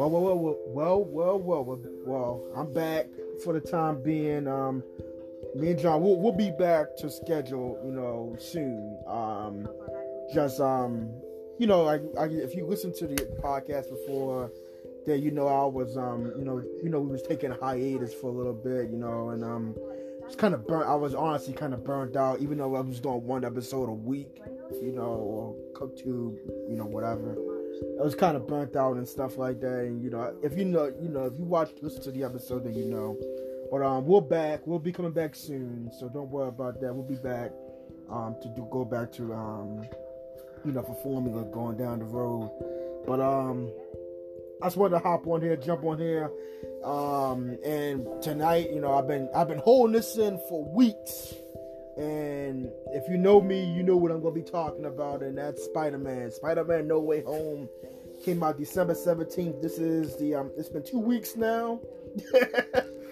Well, well, well, well, well, well, well, I'm back for the time being. Um, me and John, we'll, we'll be back to schedule, you know, soon. Um, just, um, you know, I, if you listen to the podcast before, that you know I was, um, you know, you know, we was taking a hiatus for a little bit, you know, and um, it's kind of burnt. I was honestly kind of burnt out, even though I was doing one episode a week, you know, or cook two, you know, whatever. I was kind of burnt out and stuff like that. And you know, if you know, you know, if you watch, listen to the episode, then you know. But um, we're back. We'll be coming back soon, so don't worry about that. We'll be back um to do go back to um, you know, for formula going down the road. But um, I just wanted to hop on here, jump on here. Um, and tonight, you know, I've been I've been holding this in for weeks. And if you know me, you know what I'm gonna be talking about, and that's Spider-Man. Spider-Man No Way Home came out December 17th. This is the um it's been two weeks now.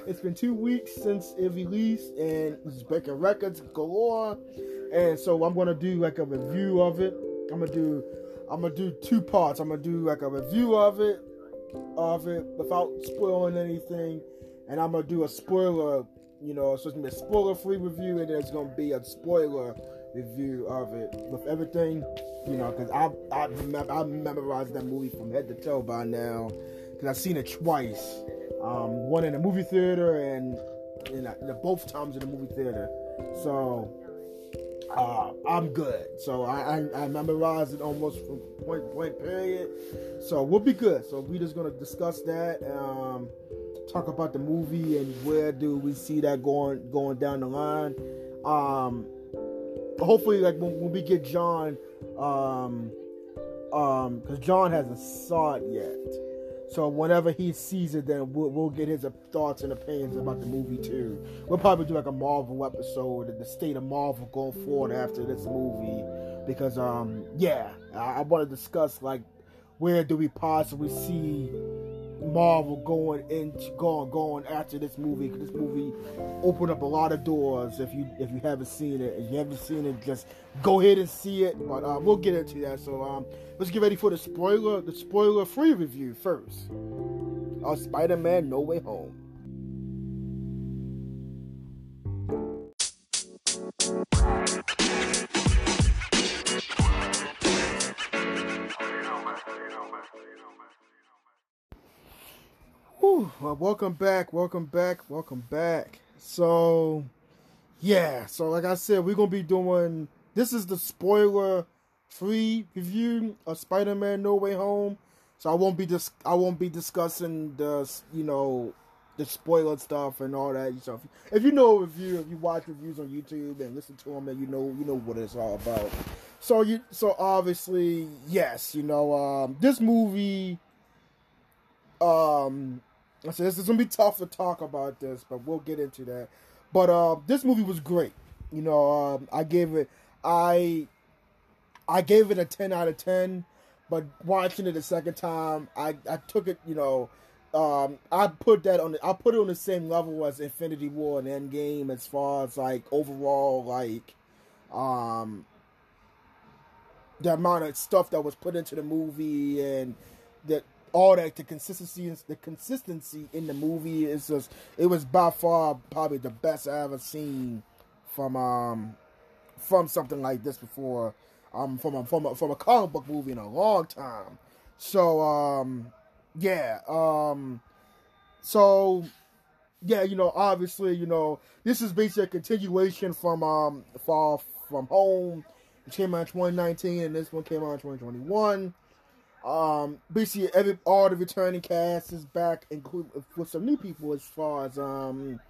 it's been two weeks since it released and it's breaking records galore. And so I'm gonna do like a review of it. I'm gonna do I'm gonna do two parts. I'm gonna do like a review of it of it without spoiling anything. And I'm gonna do a spoiler you know, so it's gonna be a spoiler-free review, and there's gonna be a spoiler review of it with everything, you know, because I I remember I memorized that movie from head to toe by now, because I've seen it twice, um, one in the movie theater and in both times in the movie theater, so. Uh, I'm good. So I, I, I memorized it almost from point to point point period. So we'll be good. So we're just gonna discuss that. Um, talk about the movie and where do we see that going going down the line. Um, hopefully, like when, when we get John, um, um, because John hasn't saw it yet. So whenever he sees it, then we'll, we'll get his thoughts and opinions about the movie too. We'll probably do like a Marvel episode, the state of Marvel going forward after this movie, because um, yeah, I, I want to discuss like where do we possibly see Marvel going into going going after this movie this movie opened up a lot of doors. If you if you haven't seen it, if you haven't seen it, just go ahead and see it. But uh, we'll get into that. So um, let's get ready for the spoiler the spoiler free review first. Uh, Spider-Man: No Way Home. Whew, well, welcome back, welcome back, welcome back. So, yeah, so like I said, we're gonna be doing this is the spoiler free review of Spider-Man No Way Home. So I won't be dis- I won't be discussing the you know the spoiler stuff and all that stuff. If you know a review, if you watch reviews on YouTube and listen to them, and you know you know what it's all about. So you so obviously yes, you know um, this movie um I said this is gonna be tough to talk about this, but we'll get into that. But uh, this movie was great. You know, um, I gave it I I gave it a ten out of ten. But watching it a second time, I I took it. You know, um, I put that on. The, I put it on the same level as Infinity War and Endgame as far as like overall like um the amount of stuff that was put into the movie and that all that the consistency the consistency in the movie is just it was by far probably the best I ever seen from um from something like this before um from a from a from a comic book movie in a long time. So um yeah um so yeah you know obviously you know this is basically a continuation from um Far From Home. It came out in 2019 and this one came out in 2021. Um, basically, every all the returning cast is back, including with some new people as far as um,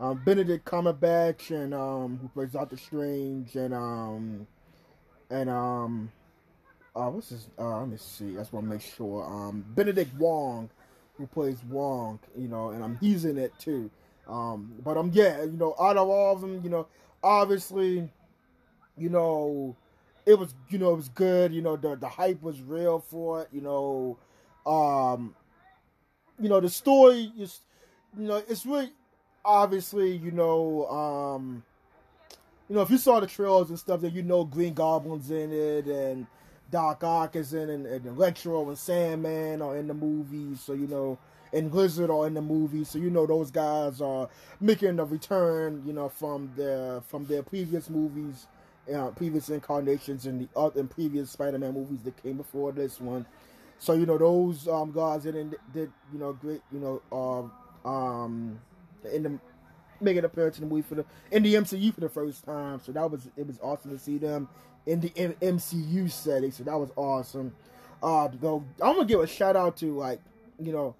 um Benedict Cumberbatch and um who plays Doctor Strange and um and um uh what's his uh let me see I just want to make sure um Benedict Wong who plays Wong you know and um he's in it too. Um but um yeah you know out of all of them you know obviously you know it was you know it was good you know the the hype was real for it you know um you know the story is you know it's really obviously you know um you know if you saw the trailers and stuff that you know green goblins in it and Doc Ock is in, and, and Electro and Sandman are in the movies. So you know, and Lizard are in the movie. So you know those guys are making a return. You know from their from their previous movies, uh, previous incarnations in the other in previous Spider-Man movies that came before this one. So you know those um, guys that did, did you know great you know uh, um in the making an appearance in the movie for the in the MCU for the first time. So that was it was awesome to see them in the M- MCU setting. So that was awesome. Uh, though I'm gonna give a shout out to like you know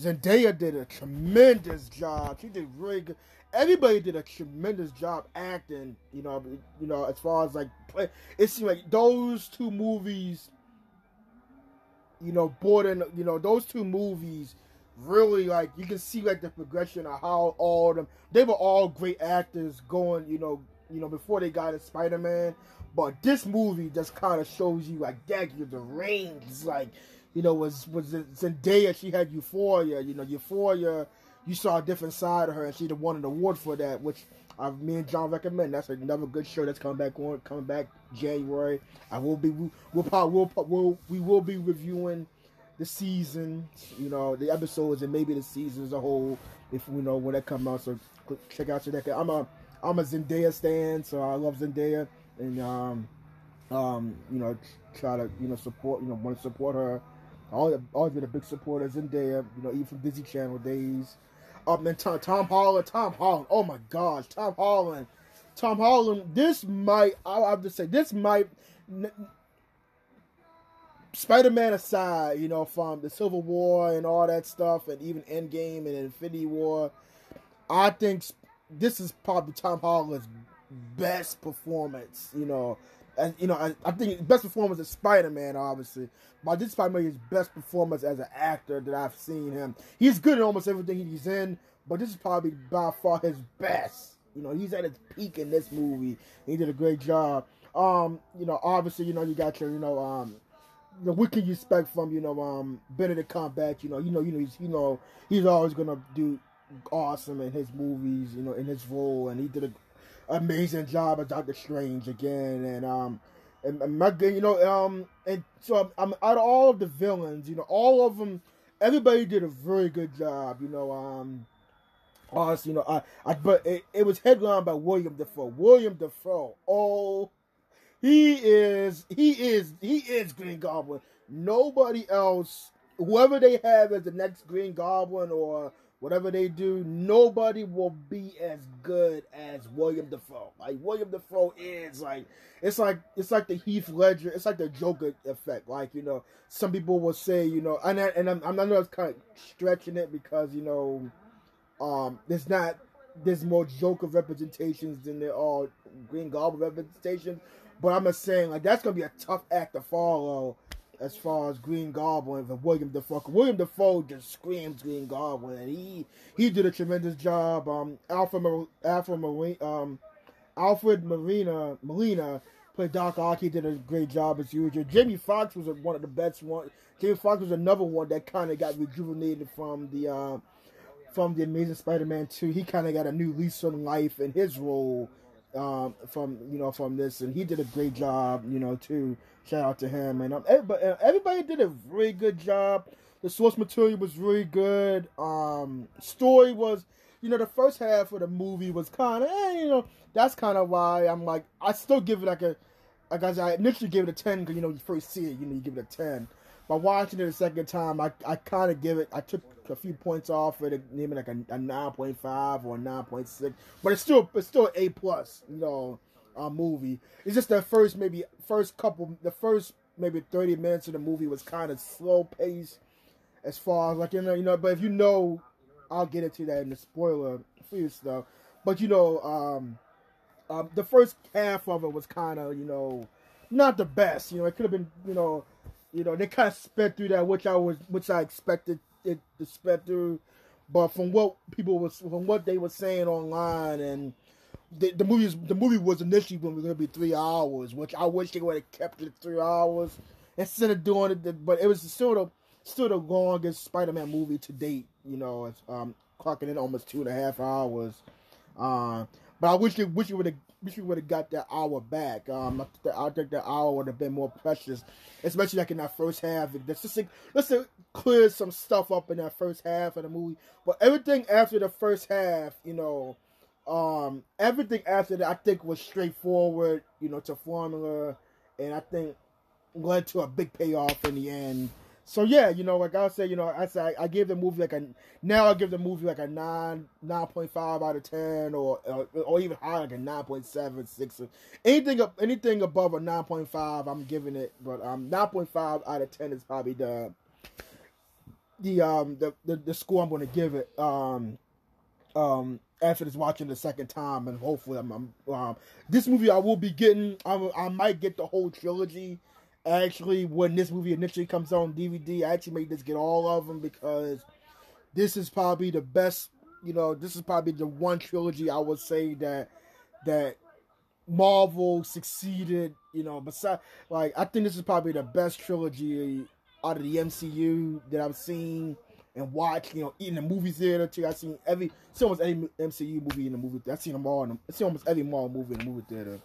Zendaya did a tremendous job. She did really good. Everybody did a tremendous job acting. You know, you know as far as like play. It seemed like those two movies. You know, Borden. You know, those two movies really like you can see like the progression of how all them they were all great actors going you know you know before they got to spider-man but this movie just kind of shows you like that you the range like you know was was zendaya she had euphoria you know euphoria you saw a different side of her and she won an award for that which uh, me and John recommend. That's another good show that's coming back on, coming back January. I will be, we'll probably, we'll, we'll, we will be reviewing the season, you know, the episodes and maybe the season as a whole. If we know when that comes out, so check out your I'm a I'm a Zendaya stan, so I love Zendaya, and um, um, you know, try to you know support, you know, want to support her. All always been a big supporter of Zendaya, you know, even from Disney Channel days. Um, and Tom, Tom Holland, Tom Holland, oh my gosh, Tom Holland, Tom Holland. This might, I'll have to say, this might Spider-Man aside, you know, from the Civil War and all that stuff, and even Endgame and Infinity War, I think this is probably Tom Holland's best performance. You know, and you know, I, I think best performance is Spider-Man, obviously, but this is probably his best performance as an actor that I've seen him. He's good in almost everything he's in, but this is probably by far his best. You know, he's at his peak in this movie. He did a great job. Um, you know, obviously, you know, you got your, you know, um, you know, what can you expect from you know um Benedict Cumberbatch? You know, you know, you know, he's you know he's always gonna do awesome in his movies. You know, in his role, and he did an amazing job as Doctor Strange again. And um, and, and my you know um, and so I'm, I'm out of all of the villains, you know, all of them, everybody did a very good job. You know, um. Honestly, you know, I, I but it, it was headlined by William Dafoe. William Dafoe, oh he is he is he is Green Goblin. Nobody else, whoever they have as the next Green Goblin or whatever they do, nobody will be as good as William Dafoe. Like William Dafoe is like it's like it's like the Heath Ledger, it's like the Joker effect. Like you know, some people will say you know, and I, and I'm, I'm not kind of stretching it because you know, um, there's not there's more Joker representations than there are Green Goblin representations. But I'm just saying, like, that's to be a tough act to follow as far as Green Goblin and William Dafoe. William Dafoe just screams Green Goblin, and he he did a tremendous job. Um, Alfred Alfred Marina, um, Alfred Marina Molina played Doc Ock. He did a great job as usual. Jamie Foxx was one of the best one. Jamie Foxx was another one that kind of got rejuvenated from the uh, from the Amazing Spider-Man 2. He kind of got a new lease on life in his role um, from you know from this, and he did a great job, you know, too. Shout out to him, and um, everybody, uh, everybody did a really good job. The source material was really good. Um, story was, you know, the first half of the movie was kind of, eh, you know, that's kind of why I'm like, I still give it like a, like I initially gave it a ten because you know you first see it, you know, you give it a ten. But watching it a second time, I, I kind of give it. I took a few points off it, maybe like a, a nine point five or a nine point six. But it's still it's still a plus, you know, uh, movie. It's just the first maybe first couple, the first maybe thirty minutes of the movie was kind of slow paced, as far as like you know, you know. But if you know, I'll get into that in the spoiler free stuff. But you know, um, um, the first half of it was kind of you know not the best. You know, it could have been you know you know, they kind of sped through that, which I was, which I expected it to sped through. But from what people was, from what they were saying online, and the, the movie, the movie was initially going to be three hours, which I wish they would have kept it three hours instead of doing it. But it was still the, still the longest Spider-Man movie to date. You know, it's um, clocking in almost two and a half hours. Uh, but I wish they wish it would have wish we would have got that hour back. Um, I, think I think that hour would have been more precious, especially like in that first half. Let's just let's clear some stuff up in that first half of the movie. But everything after the first half, you know, um, everything after that, I think was straightforward. You know, to formula, and I think led to a big payoff in the end. So yeah, you know, like I said, you know, I say I, give the movie like a now I give the movie like a nine nine point five out of ten or or, even higher like a nine point seven six anything anything above a nine point five I'm giving it, but um nine point five out of ten is probably the the um the the, the score I'm going to give it um um after this watching the second time and hopefully I'm, I'm um this movie I will be getting I I might get the whole trilogy actually when this movie initially comes on DVD, I actually made this get all of them because this is probably the best. You know, this is probably the one trilogy I would say that that Marvel succeeded. You know, besides like I think this is probably the best trilogy out of the MCU that I've seen and watched. You know, in the movie theater too. I've seen every, seen almost every MCU movie in the movie. I've seen them all. In the, I've seen almost every Marvel movie in the movie theater.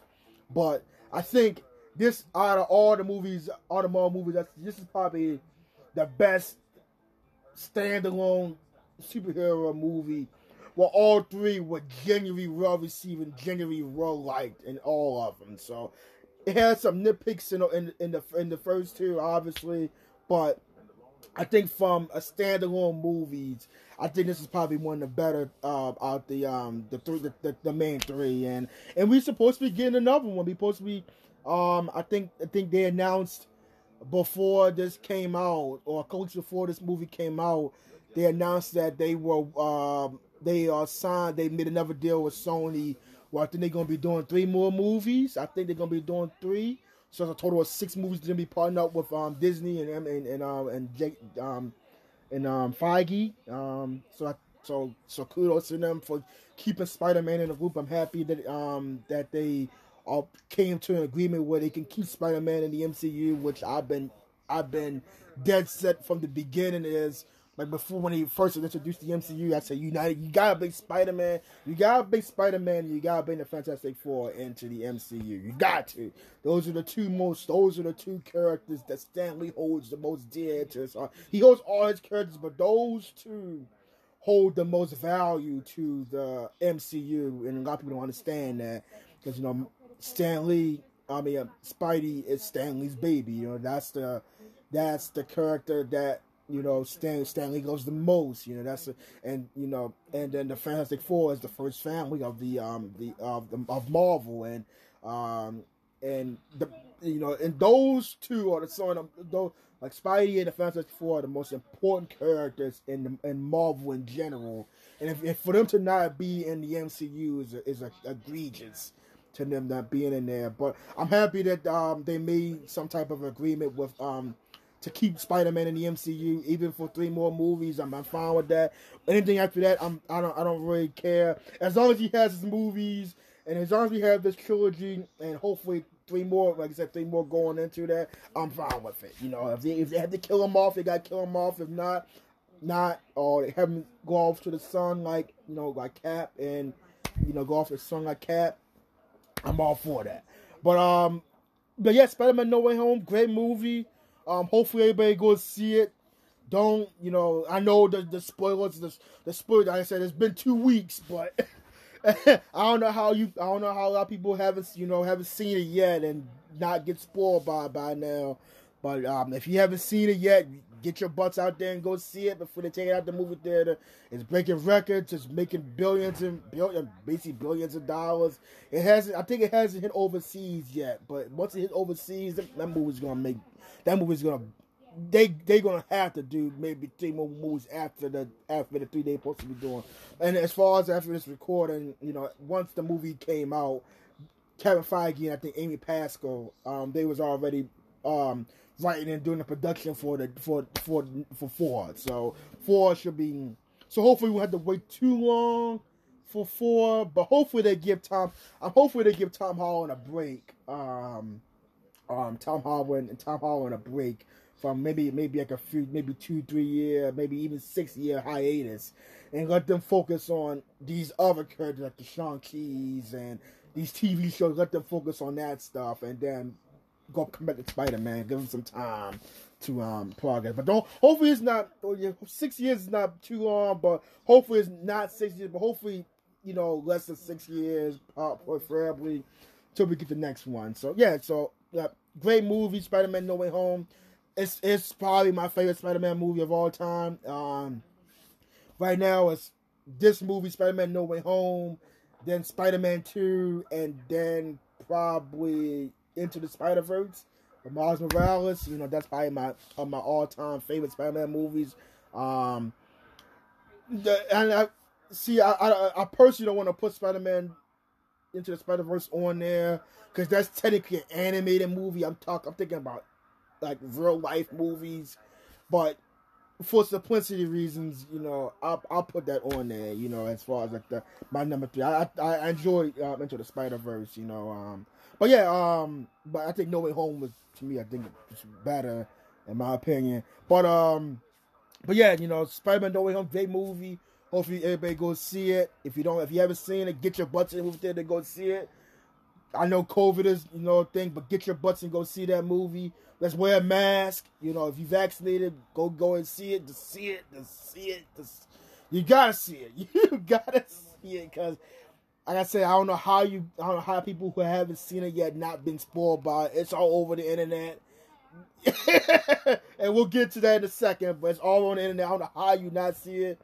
But I think this out of all the movies, all the Marvel movies, that's, this is probably the best standalone superhero movie. Well, all three were genuinely well received and genuinely well liked in all of them. So it has some nitpicks in, in in the in the first two, obviously, but I think from a standalone movies, I think this is probably one of the better uh, out the um the three the, the, the main three, and and we're supposed to be getting another one. We're supposed to be um, I think I think they announced before this came out, or a couple weeks before this movie came out, they announced that they were um, they are signed. They made another deal with Sony. Well, I think they're gonna be doing three more movies. I think they're gonna be doing three. So it's a total of six movies. They're gonna be partnering up with um, Disney and and and um, and Jake um, and um, Feige. Um, so I, so so kudos to them for keeping Spider Man in the group. I'm happy that um that they uh, came to an agreement where they can keep Spider-Man in the MCU, which I've been I've been dead set from the beginning is like before when he first introduced the MCU, I said United, you gotta bring Spider Man, you gotta bring Spider Man, you gotta bring the Fantastic Four into the MCU. You got to. Those are the two most. Those are the two characters that Stan Lee holds the most dear to his heart. He holds all his characters, but those two hold the most value to the MCU, and a lot of people don't understand that because you know Stan Lee, I mean, uh, Spidey is Stan Lee's baby. You know, that's the that's the character that you know Stan Stan Lee goes the most. You know, that's a, and you know, and then the Fantastic Four is the first family of the um the of the, of Marvel, and um and the you know, and those two are the son of those like Spidey and the Fantastic Four are the most important characters in the, in Marvel in general. And if, if for them to not be in the MCU is a, is a, egregious to them not being in there. But I'm happy that um, they made some type of agreement with um, to keep Spider-Man in the MCU, even for three more movies. I'm, I'm fine with that. Anything after that, I'm I don't I don't really care. As long as he has his movies, and as long as we have this trilogy, and hopefully three more, like I said, three more going into that, I'm fine with it. You know, if they if they have to kill him off, they got to kill him off. If not, not or they have him go off to the sun like you know like Cap and you know go off to the sun like Cap I'm all for that. But um, but yeah, Spider-Man No Way Home, great movie. Um, hopefully everybody goes see it. Don't you know? I know the the spoilers, the the spoilers. Like I said, it's been two weeks, but I don't know how you. I don't know how a lot of people haven't you know haven't seen it yet and not get spoiled by by now. But um, if you haven't seen it yet, get your butts out there and go see it before they take it out the movie theater. It's breaking records. It's making billions and billion, basically billions of dollars. It hasn't. I think it hasn't hit overseas yet. But once it hits overseas, that movie's gonna make. That movie's gonna. They they gonna have to do maybe three more movies after the after the three they supposed to be doing. And as far as after this recording, you know, once the movie came out, Kevin Feige and I think Amy Pascal, um, they was already um writing and doing the production for the for for for four. So four should be. So hopefully we will have to wait too long for four, but hopefully they give Tom. I'm hopefully they give Tom Holland a break. Um, um, Tom Holland and Tom Holland a break from maybe maybe like a few maybe two three year maybe even six year hiatus, and let them focus on these other characters like the Shang Chi's and these TV shows. Let them focus on that stuff, and then go come back to Spider Man. Give him some time to um progress. But don't. Hopefully, it's not six years. Is not too long, but hopefully it's not six years. But hopefully, you know, less than six years, uh, preferably, till we get the next one. So yeah, so uh, great movie, Spider Man No Way Home. It's it's probably my favorite Spider Man movie of all time. Um, right now it's this movie, Spider Man No Way Home, then Spider Man Two, and then probably Into the Spider Verse. Miles Morales, you know, that's probably my my all time favorite Spider Man movies. Um, the, and I see, I, I, I personally don't want to put Spider Man into the Spider Verse on there because that's technically an animated movie. I'm talking, I'm thinking about like real life movies, but for simplicity reasons, you know, I'll, I'll put that on there. You know, as far as like the my number three, I I, I enjoy uh, Into the Spider Verse. You know, um, but yeah, um, but I think No Way Home was to me, I think it's better in my opinion. But um, but yeah, you know, Spider Man No Way Home, great movie. Hopefully everybody go see it. If you don't, if you haven't seen it, get your butts in the movie theater to go see it. I know COVID is you know a thing, but get your butts and go see that movie. Let's wear a mask. You know, if you vaccinated, go go and see it. To see it, to see it. To, you gotta see it. You gotta see it because, like I said, I don't know how you, I don't know how people who haven't seen it yet not been spoiled by it. It's all over the internet. and we'll get to that in a second, but it's all on the internet. I don't know how you not see it.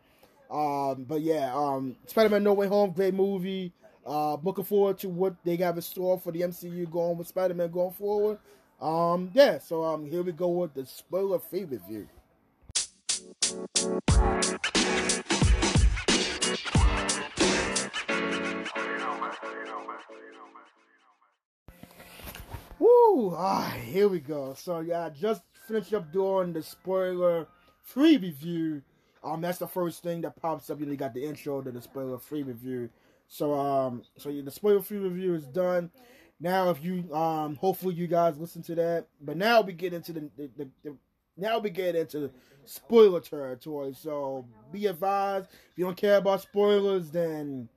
Um, but yeah, um, Spider-Man No Way Home, great movie. Uh, looking forward to what they got in store for the MCU going with Spider-Man going forward. Um, yeah, so um, here we go with the spoiler-free review. Woo! Ah, here we go. So yeah, I just finished up doing the spoiler-free review. Um, that's the first thing that pops up. You, know, you got the intro to the spoiler-free review. So um, so yeah, the spoiler-free review is done. Now, if you um, hopefully you guys listen to that. But now we get into the, the, the, the now we get into spoiler territory. So be advised, if you don't care about spoilers, then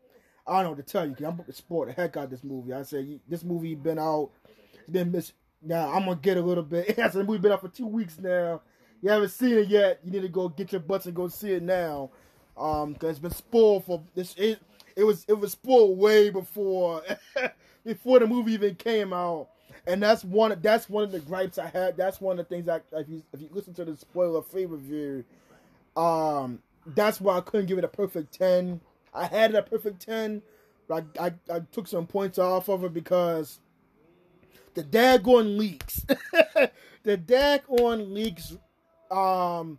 I don't know what to tell you. I'm going to spoil the heck out of this movie. I say this movie been out, it's been missed. Now I'm gonna get a little bit. It has a movie been out for two weeks now. You haven't seen it yet. You need to go get your butts and go see it now. Um, cause it's been spoiled for this. It, it was it was spoiled way before before the movie even came out. And that's one that's one of the gripes I had. That's one of the things that if you if you listen to the spoiler free review, um, that's why I couldn't give it a perfect ten. I had it a perfect ten, but I, I, I took some points off of it because the daggone leaks. the daggone leaks um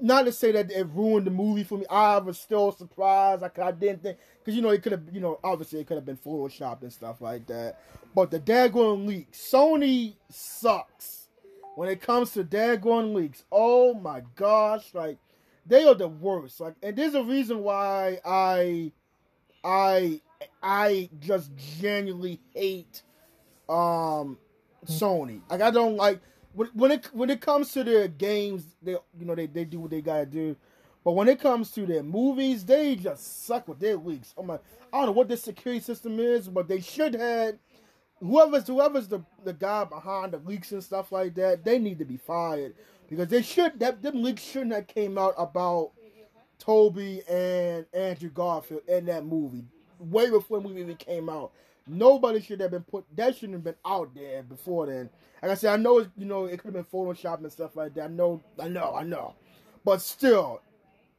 not to say that it ruined the movie for me. I was still surprised. Like I didn't think because you know it could have, you know, obviously it could have been photoshopped and stuff like that. But the daggone leaks, Sony sucks when it comes to daggone leaks. Oh my gosh, like they are the worst. Like, and there's a reason why I, I, I just genuinely hate um Sony. Like I don't like when it when it comes to their games, they you know they, they do what they gotta do. But when it comes to their movies, they just suck with their leaks. Oh my, I don't know what their security system is, but they should have whoever's whoever's the, the guy behind the leaks and stuff like that, they need to be fired. Because they should that them leaks shouldn't have came out about Tobey and Andrew Garfield in that movie. Way before the movie even came out. Nobody should have been put. That shouldn't have been out there before then. Like I said, I know you know it could have been Photoshop and stuff like that. I know, I know, I know. But still,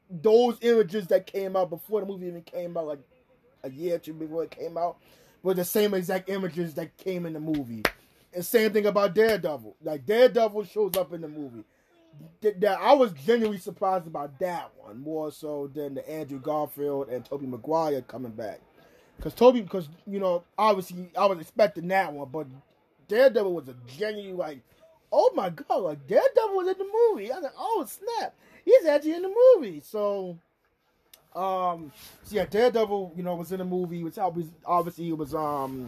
those images that came out before the movie even came out, like a year or two before it came out, were the same exact images that came in the movie. And same thing about Daredevil. Like Daredevil shows up in the movie. That I was genuinely surprised about that one more so than the Andrew Garfield and Tobey Maguire coming back. Because Tobey, because you know, obviously I was expecting that one, but Daredevil was a genuine like, oh my god, like Daredevil was in the movie. I was like, oh snap, he's actually in the movie. So, um, so yeah, Daredevil, you know, was in the movie. Which obviously, it was um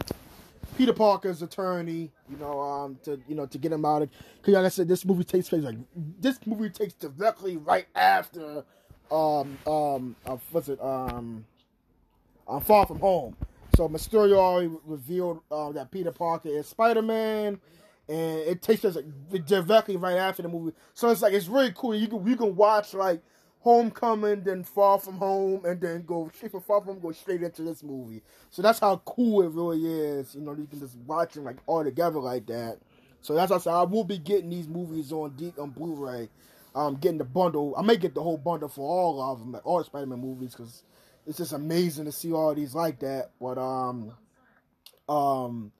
Peter Parker's attorney, you know, um, to you know to get him out of. Because like I said, this movie takes place like this movie takes directly right after, um, um, uh, what's it, um I'm Far From Home. So Mysterio already revealed uh, that Peter Parker is Spider Man, and it takes us directly right after the movie. So it's like it's really cool. You can you can watch like Homecoming, then Far From Home, and then go straight from Far From Home, go straight into this movie. So that's how cool it really is. You know, you can just watch them like all together like that. So that's why I said I will be getting these movies on deep on Blu-ray. Um, getting the bundle. I may get the whole bundle for all of them, like all Spider-Man movies, because it's just amazing to see all these like that. But um, um,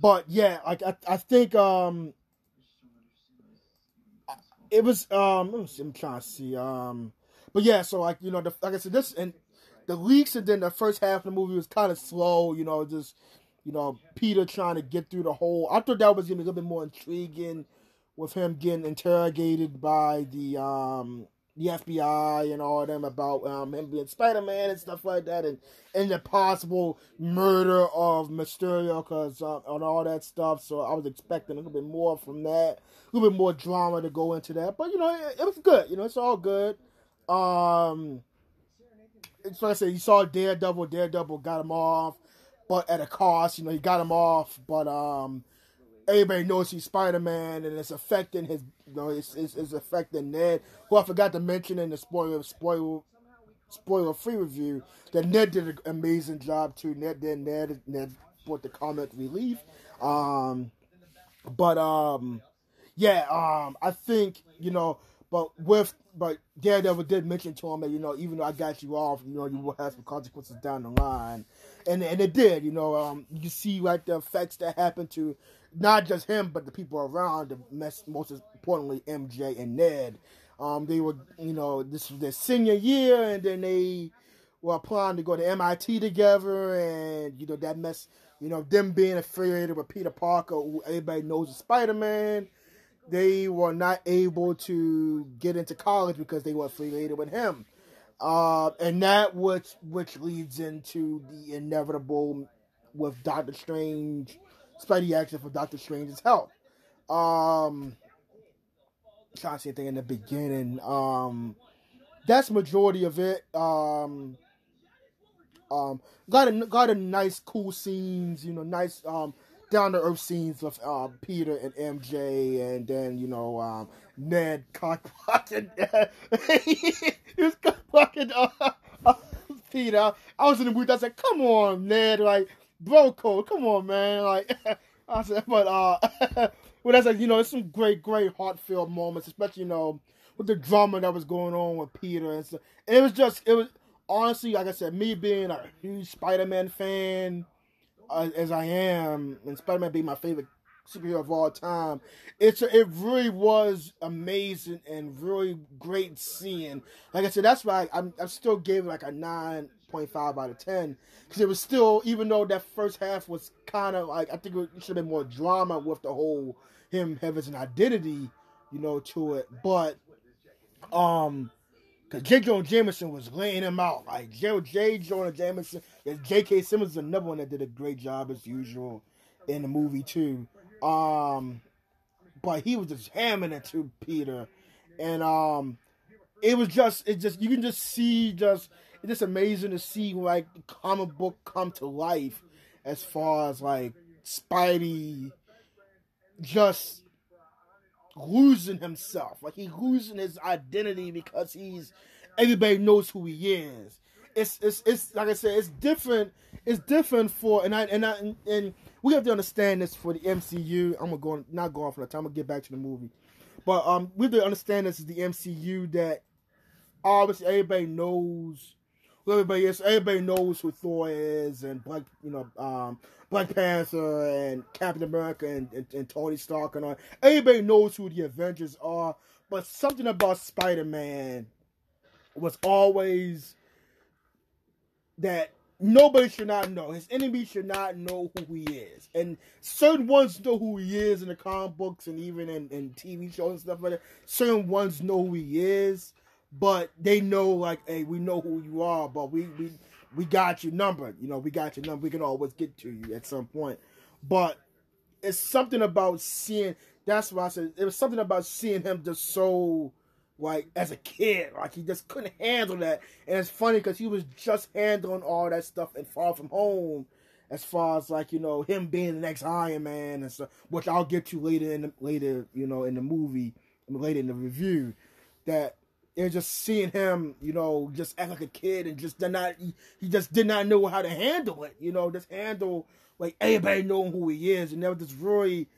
but yeah, like I, I think um, it was um, see, I'm trying to see um, but yeah, so like you know, the, like I said, this and the leaks and then the first half of the movie was kind of slow. You know, just you know Peter trying to get through the whole. I thought that was gonna be a little bit more intriguing with him getting interrogated by the um the FBI and all them about um, him being Spider Man and stuff like that, and and the possible murder of Mysterio, cause uh, and all that stuff. So I was expecting a little bit more from that, a little bit more drama to go into that. But you know, it, it was good. You know, it's all good. Um, it's like I said, you saw Daredevil. Daredevil got him off, but at a cost. You know, he got him off, but um everybody knows he's Spider Man, and it's affecting his, you know, it's, it's, it's, affecting Ned, who I forgot to mention in the spoiler spoiler spoiler free review that Ned did an amazing job too. Ned did Ned Ned brought the comic relief, um, but um, yeah, um, I think you know, but with but Daredevil did mention to him that you know even though I got you off, you know you will have some consequences down the line, and and it did. You know, um, you see like the effects that happened to not just him, but the people around him, most importantly, MJ and Ned. Um, they were, you know, this was their senior year, and then they were applying to go to MIT together, and you know that mess, you know, them being affiliated with Peter Parker, who everybody knows is Spider Man. They were not able to get into college because they were affiliated with him, uh, and that which which leads into the inevitable with Doctor Strange Spidey action for Doctor Strange's help. Um, trying to say anything in the beginning. Um, that's majority of it. Um, um, got a got a nice, cool scenes. You know, nice um down to earth scenes with uh, Peter and MJ, and then you know um, Ned cockblocking. he was cockblocking uh, uh, Peter. I was in the mood. I said, "Come on, Ned!" Like bro code. Come on, man. Like I said, but uh, well, that's like you know, it's some great, great heartfelt moments, especially you know with the drama that was going on with Peter and stuff. And it was just, it was honestly, like I said, me being a huge Spider-Man fan uh, as I am, and Spider-Man being my favorite superhero of all time. It's a, it really was amazing and really great seeing. Like I said, that's why I, am I still gave like a nine 0.5 out of 10 because it was still even though that first half was kind of like i think it should have been more drama with the whole him having an identity you know to it but um because J. Jonah Jameson was laying him out. Like J. J. Jonah Jameson, J.K. Simmons is another one that did a great job as usual in the movie too. Um, but he was just hammering it to Peter, and um, it was just it just you can just see just it's just amazing to see like the comic book come to life as far as like Spidey just losing himself. Like he's losing his identity because he's everybody knows who he is. It's it's it's like I said, it's different. It's different for and I and I and, and we have to understand this for the MCU. I'm gonna go not go off on the time. I'm gonna get back to the movie, but um, we have to understand this is the MCU that obviously everybody knows everybody is everybody knows who Thor is and Black you know um, Black Panther and Captain America and, and, and, Tony Stark and all. Everybody knows who the Avengers are, but something about Spider Man was always that nobody should not know. His enemy should not know who he is. And certain ones know who he is in the comic books and even in, in TV shows and stuff like that. Certain ones know who he is but they know like, hey, we know who you are, but we we we got your number. You know, we got your number. We can always get to you at some point. But it's something about seeing. That's why I said it was something about seeing him just so like as a kid, like he just couldn't handle that. And it's funny because he was just handling all that stuff and Far From Home, as far as like you know him being the next Iron Man and stuff, which I'll get to later in the later you know in the movie, later in the review, that and just seeing him, you know, just act like a kid and just did not he, just did not know how to handle it, you know, just handle like everybody knowing who he is, and that was just really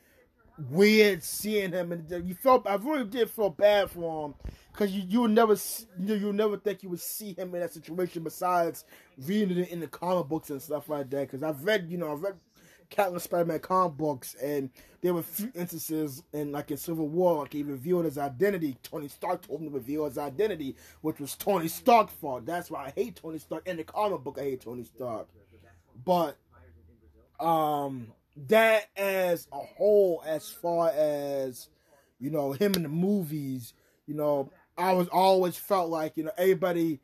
weird seeing him, and you felt I really did feel bad for him because you you would never you you never think you would see him in that situation besides reading it in the comic books and stuff like that. Because I've read you know I've read countless Spider-Man comic books, and there were few instances in like in Civil War, like he revealed his identity. Tony Stark told him to reveal his identity, which was Tony Stark's fault. That's why I hate Tony Stark. In the comic book, I hate Tony Stark, but um that as a whole, as far as you know, him in the movies, you know, I was always felt like you know everybody,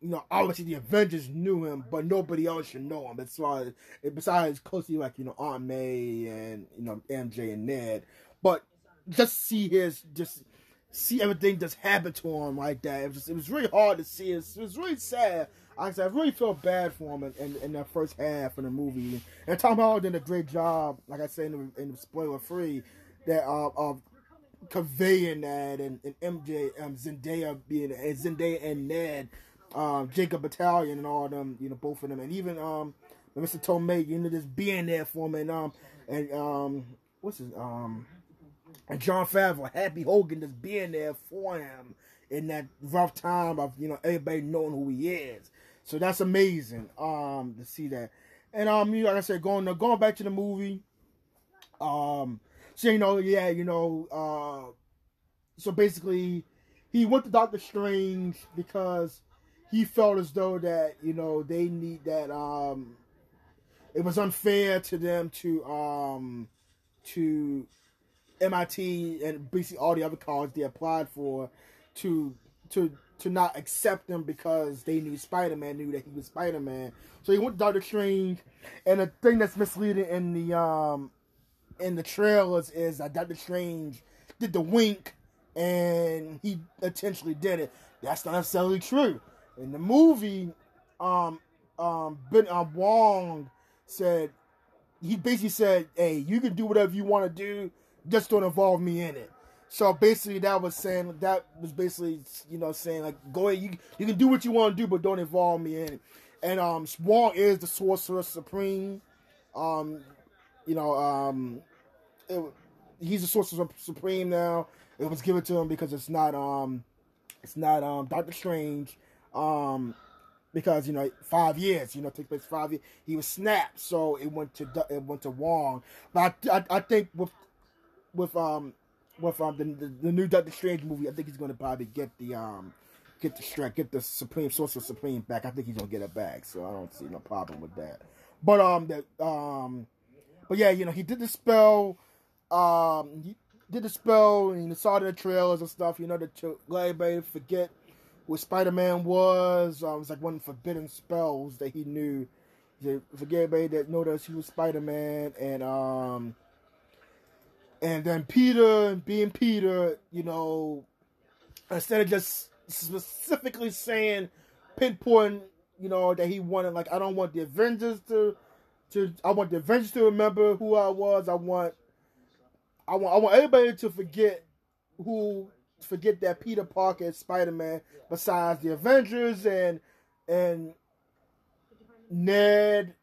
you know, obviously the Avengers knew him, but nobody else should know him. Far as besides closely like you know Aunt May and you know MJ and Ned, but just see his just see everything just happen to him like that. It was just, it was really hard to see. It was, it was really sad I I really felt bad for him in, in, in that first half of the movie. And Tom Holland did a great job, like I said in the, in the spoiler free, that uh, of conveying that and, and MJ um, Zendaya being and Zendaya and Ned, um, Jacob Batalon and all them, you know, both of them, and even um, Mr. Tomei, you know, just being there for him, and um, and um, what's his um, and Jon Favreau, Happy Hogan, just being there for him in that rough time of you know everybody knowing who he is. So that's amazing um to see that. And um you like I said, going going back to the movie, um so you know, yeah, you know, uh so basically he went to Doctor Strange because he felt as though that, you know, they need that um it was unfair to them to um to MIT and basically all the other colleges they applied for to to to not accept them because they knew Spider Man knew that he was Spider Man. So he went to Doctor Strange, and the thing that's misleading in the um in the trailers is that Doctor Strange did the wink and he intentionally did it. That's not necessarily true. In the movie, um um Ben um, Wong said he basically said, "Hey, you can do whatever you want to do, just don't involve me in it." So basically, that was saying that was basically you know saying like go ahead, you you can do what you want to do, but don't involve me in it. And um, Wong is the sorcerer supreme. Um, you know, um, it, he's the sorcerer supreme now. It was given to him because it's not um, it's not um Doctor Strange. Um, because you know five years, you know, take place five years. He was snapped, so it went to it went to Wong. But I, I, I think with with um with um the, the, the new Doctor Strange movie, I think he's going to probably get the um get the strength, get the Supreme Sorcerer Supreme back. I think he's gonna get it back, so I don't see no problem with that. But um that um but yeah, you know he did the spell, um he did the spell and you saw the trailers and stuff. You know to let everybody forget what Spider Man was. Um, it was like one forbidden spells that he knew. To forget everybody that noticed he was Spider Man and um and then Peter, being Peter, you know, instead of just specifically saying, pinpoint, you know, that he wanted, like, I don't want the Avengers to, to, I want the Avengers to remember who I was. I want, I want, I want everybody to forget who, forget that Peter Parker is Spider Man. Besides the Avengers and and Ned,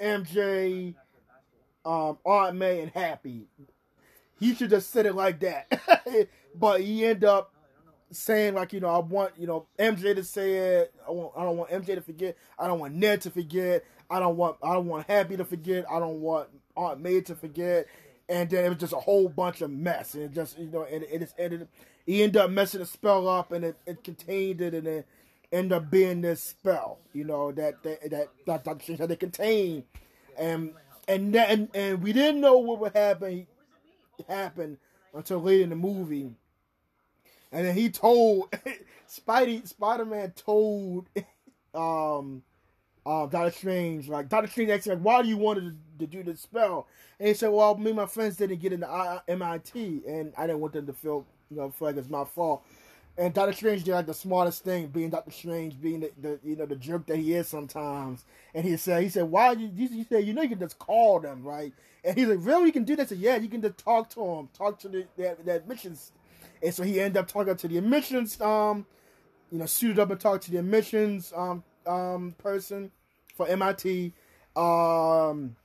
MJ, um, Aunt May, and Happy. He should just said it like that. but he end up saying like, you know, I want, you know, MJ to say it. I want I don't want MJ to forget. I don't want Ned to forget. I don't want I don't want Happy to forget. I don't want Aunt May to forget. And then it was just a whole bunch of mess. And it just you know, and it, it ended he ended up messing the spell up and it, it contained it and it ended up being this spell, you know, that that that that Doctor Strange had to contain. And and and and we didn't know what would happen happen until late in the movie. And then he told Spidey Spider Man told um um Doctor Strange, like Doctor Strange asked him, like, why do you want to, to do this spell? And he said, Well, me and my friends didn't get into MIT and I didn't want them to feel you know, feel like it's my fault. and Doctor Strange did like the smartest thing, being Doctor Strange, being the, the you know the jerk that he is sometimes. And he said, he said, why you? He said, you know, you can just call them, right? And he's like, really, you can do that? said, yeah, you can just talk to them, talk to the the admissions. And so he ended up talking to the admissions, um, you know, suited up and talked to the admissions um um person for MIT. Um,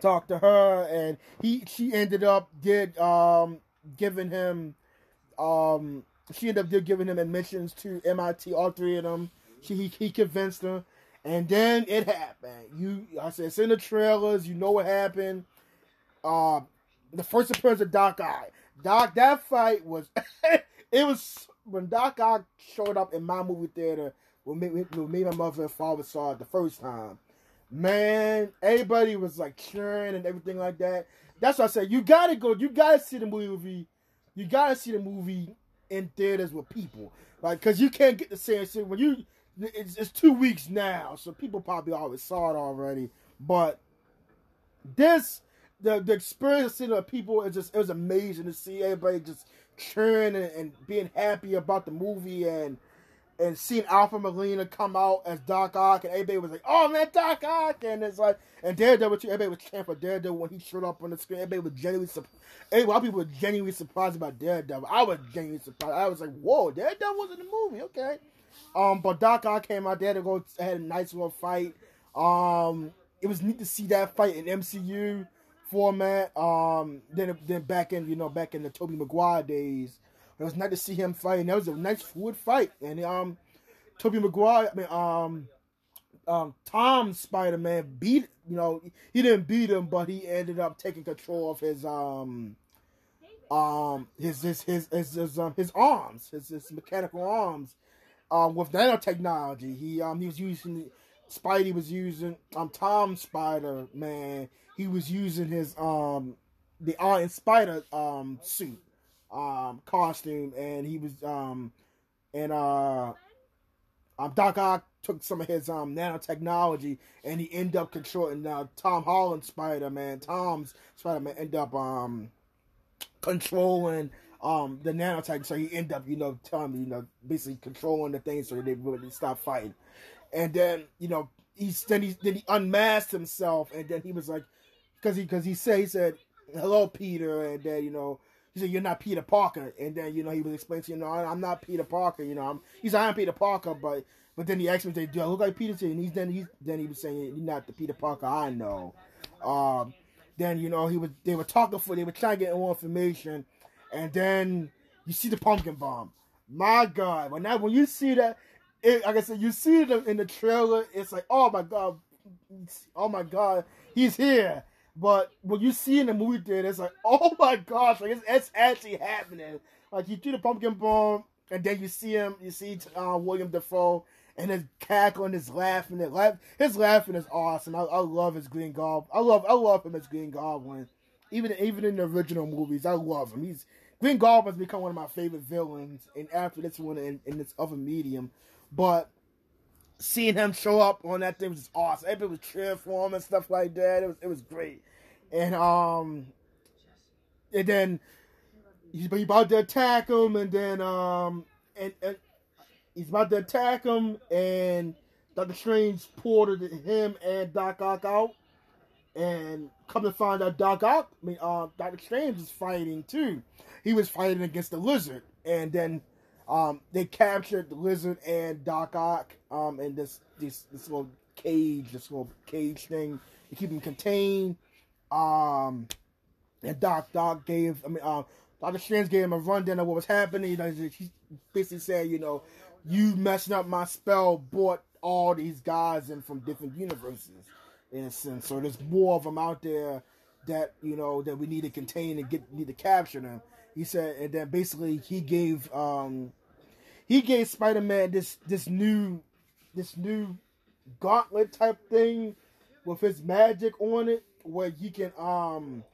talked to her, and he she ended up did um giving him um she ended up giving him admissions to MIT, all three of them. She he, he convinced her, and then it happened. You, I said it's in the trailers. You know what happened. Uh, the first appearance of Doc Ock. Doc, that fight was it was when Doc Ock showed up in my movie theater. When me, when me my mother and father saw it the first time, man, everybody was like cheering and everything like that. That's what I said. You gotta go. You gotta see the movie. You gotta see the movie in theaters with people, like because you can't get the same thing when you. It's, it's two weeks now, so people probably always saw it already. But this, the the experience of people is just it was amazing to see everybody just cheering and, and being happy about the movie and and seeing Alfred Molina come out as Doc Ock, and everybody was like, "Oh man, Doc Ock!" And it's like, and Daredevil too. Everybody was cheering for Daredevil when he showed up on the screen. Everybody was genuinely surprised. A lot of people were genuinely surprised about Daredevil. I was genuinely surprised. I was like, "Whoa, Daredevil was in the movie." Okay, um, but Doc Ock came out there to go had a nice little fight. Um, it was neat to see that fight in MCU format. Um, then then back in you know back in the Tobey Maguire days. It was nice to see him fight, and that was a nice fluid fight. And um, Tobey Maguire, I mean, um, um, Tom Spider Man beat, you know, he didn't beat him, but he ended up taking control of his um, um, his his his his his, um, his arms, his, his mechanical arms, um, with nanotechnology. He um he was using Spidey was using um Tom Spider Man. He was using his um the Iron Spider um suit um, costume, and he was um, and uh, um, Doc Ock took some of his um nanotechnology, and he ended up controlling uh, Tom Holland Spider Man. Tom's Spider Man ended up um controlling um the nanotech, so he ended up you know telling you know basically controlling the thing, so they really stop fighting. And then you know he's then he then he unmasked himself, and then he was like, because he because he said he said hello Peter, and then you know he said, "You're not Peter Parker," and then you know he was explaining, to you know, I'm not Peter Parker. You know, I'm he's I'm Peter Parker, but but then he asked me, "Do I look like Peter?" And he's then he's then he was saying, "You're not the Peter Parker I know." Um, then you know he was they were talking for they were trying to get more information, and then you see the pumpkin bomb. My God, when that when you see that, it, like I said, you see it in the trailer. It's like, oh my God, oh my God, he's here. But when you see in the movie theater, it's like, oh my gosh, like it's, it's actually happening. Like you do the pumpkin bomb, and then you see him, you see uh, William Dafoe, and his cackling, his laughing, his, laugh, his laughing is awesome. I, I love his Green Goblin. I love, I love him as Green Goblin. Even, even in the original movies, I love him. He's Green Goblin's become one of my favorite villains, and after this one in, in this other medium, but seeing him show up on that thing was just awesome. Everybody was cheering for him and stuff like that. It was it was great. And um and then he's about to attack him and then um and, and he's about to attack him and Doctor Strange ported him and Doc Ock out. And come to find out Doc Ock, I mean uh Doctor Strange is fighting too. He was fighting against the lizard and then um, they captured the lizard and Doc Ock um, in this this this little cage, this little cage thing to keep them contained. Um, and Doc Doc gave I mean uh, Doctor Strange gave him a rundown of what was happening. You know, he basically said, you know, you messing up my spell brought all these guys in from different universes in a sense. So there's more of them out there that you know that we need to contain and get need to capture them. He said, and then basically he gave um he gave Spider Man this this new this new gauntlet type thing with his magic on it, where he can um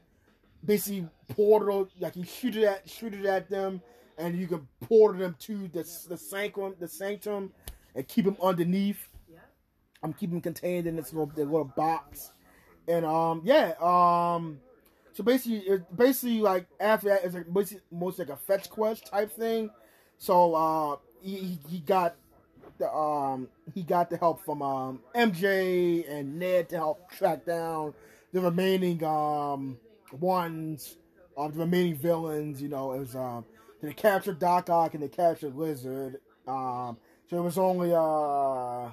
basically portal like he shoot it at shoot it at them, and you can portal them to the the sanctum the sanctum and keep them underneath. I'm keeping contained in this little, little box, and um yeah um so basically, basically like after that, it's like basically most like a fetch quest type thing. So uh, he he got the um he got the help from um MJ and Ned to help track down the remaining um ones of the remaining villains. You know, it was um they captured Doc Ock and they captured Lizard. Um, so it was only uh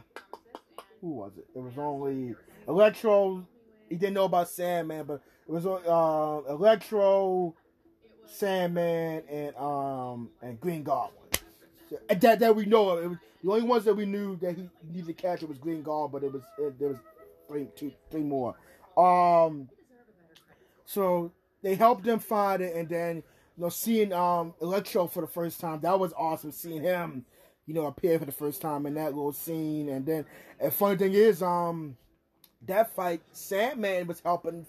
who was it? It was only Electro. He didn't know about Sandman, but it was uh Electro, Sandman, and um and Green Goblin. So, that that we know of. Was, the only ones that we knew that he needed to catch it was Green Goblin, but it was it, there was three, two, three more. Um, so they helped him find it, and then you know seeing um Electro for the first time that was awesome. Seeing him, you know, appear for the first time in that little scene, and then and funny thing is um that fight Sandman was helping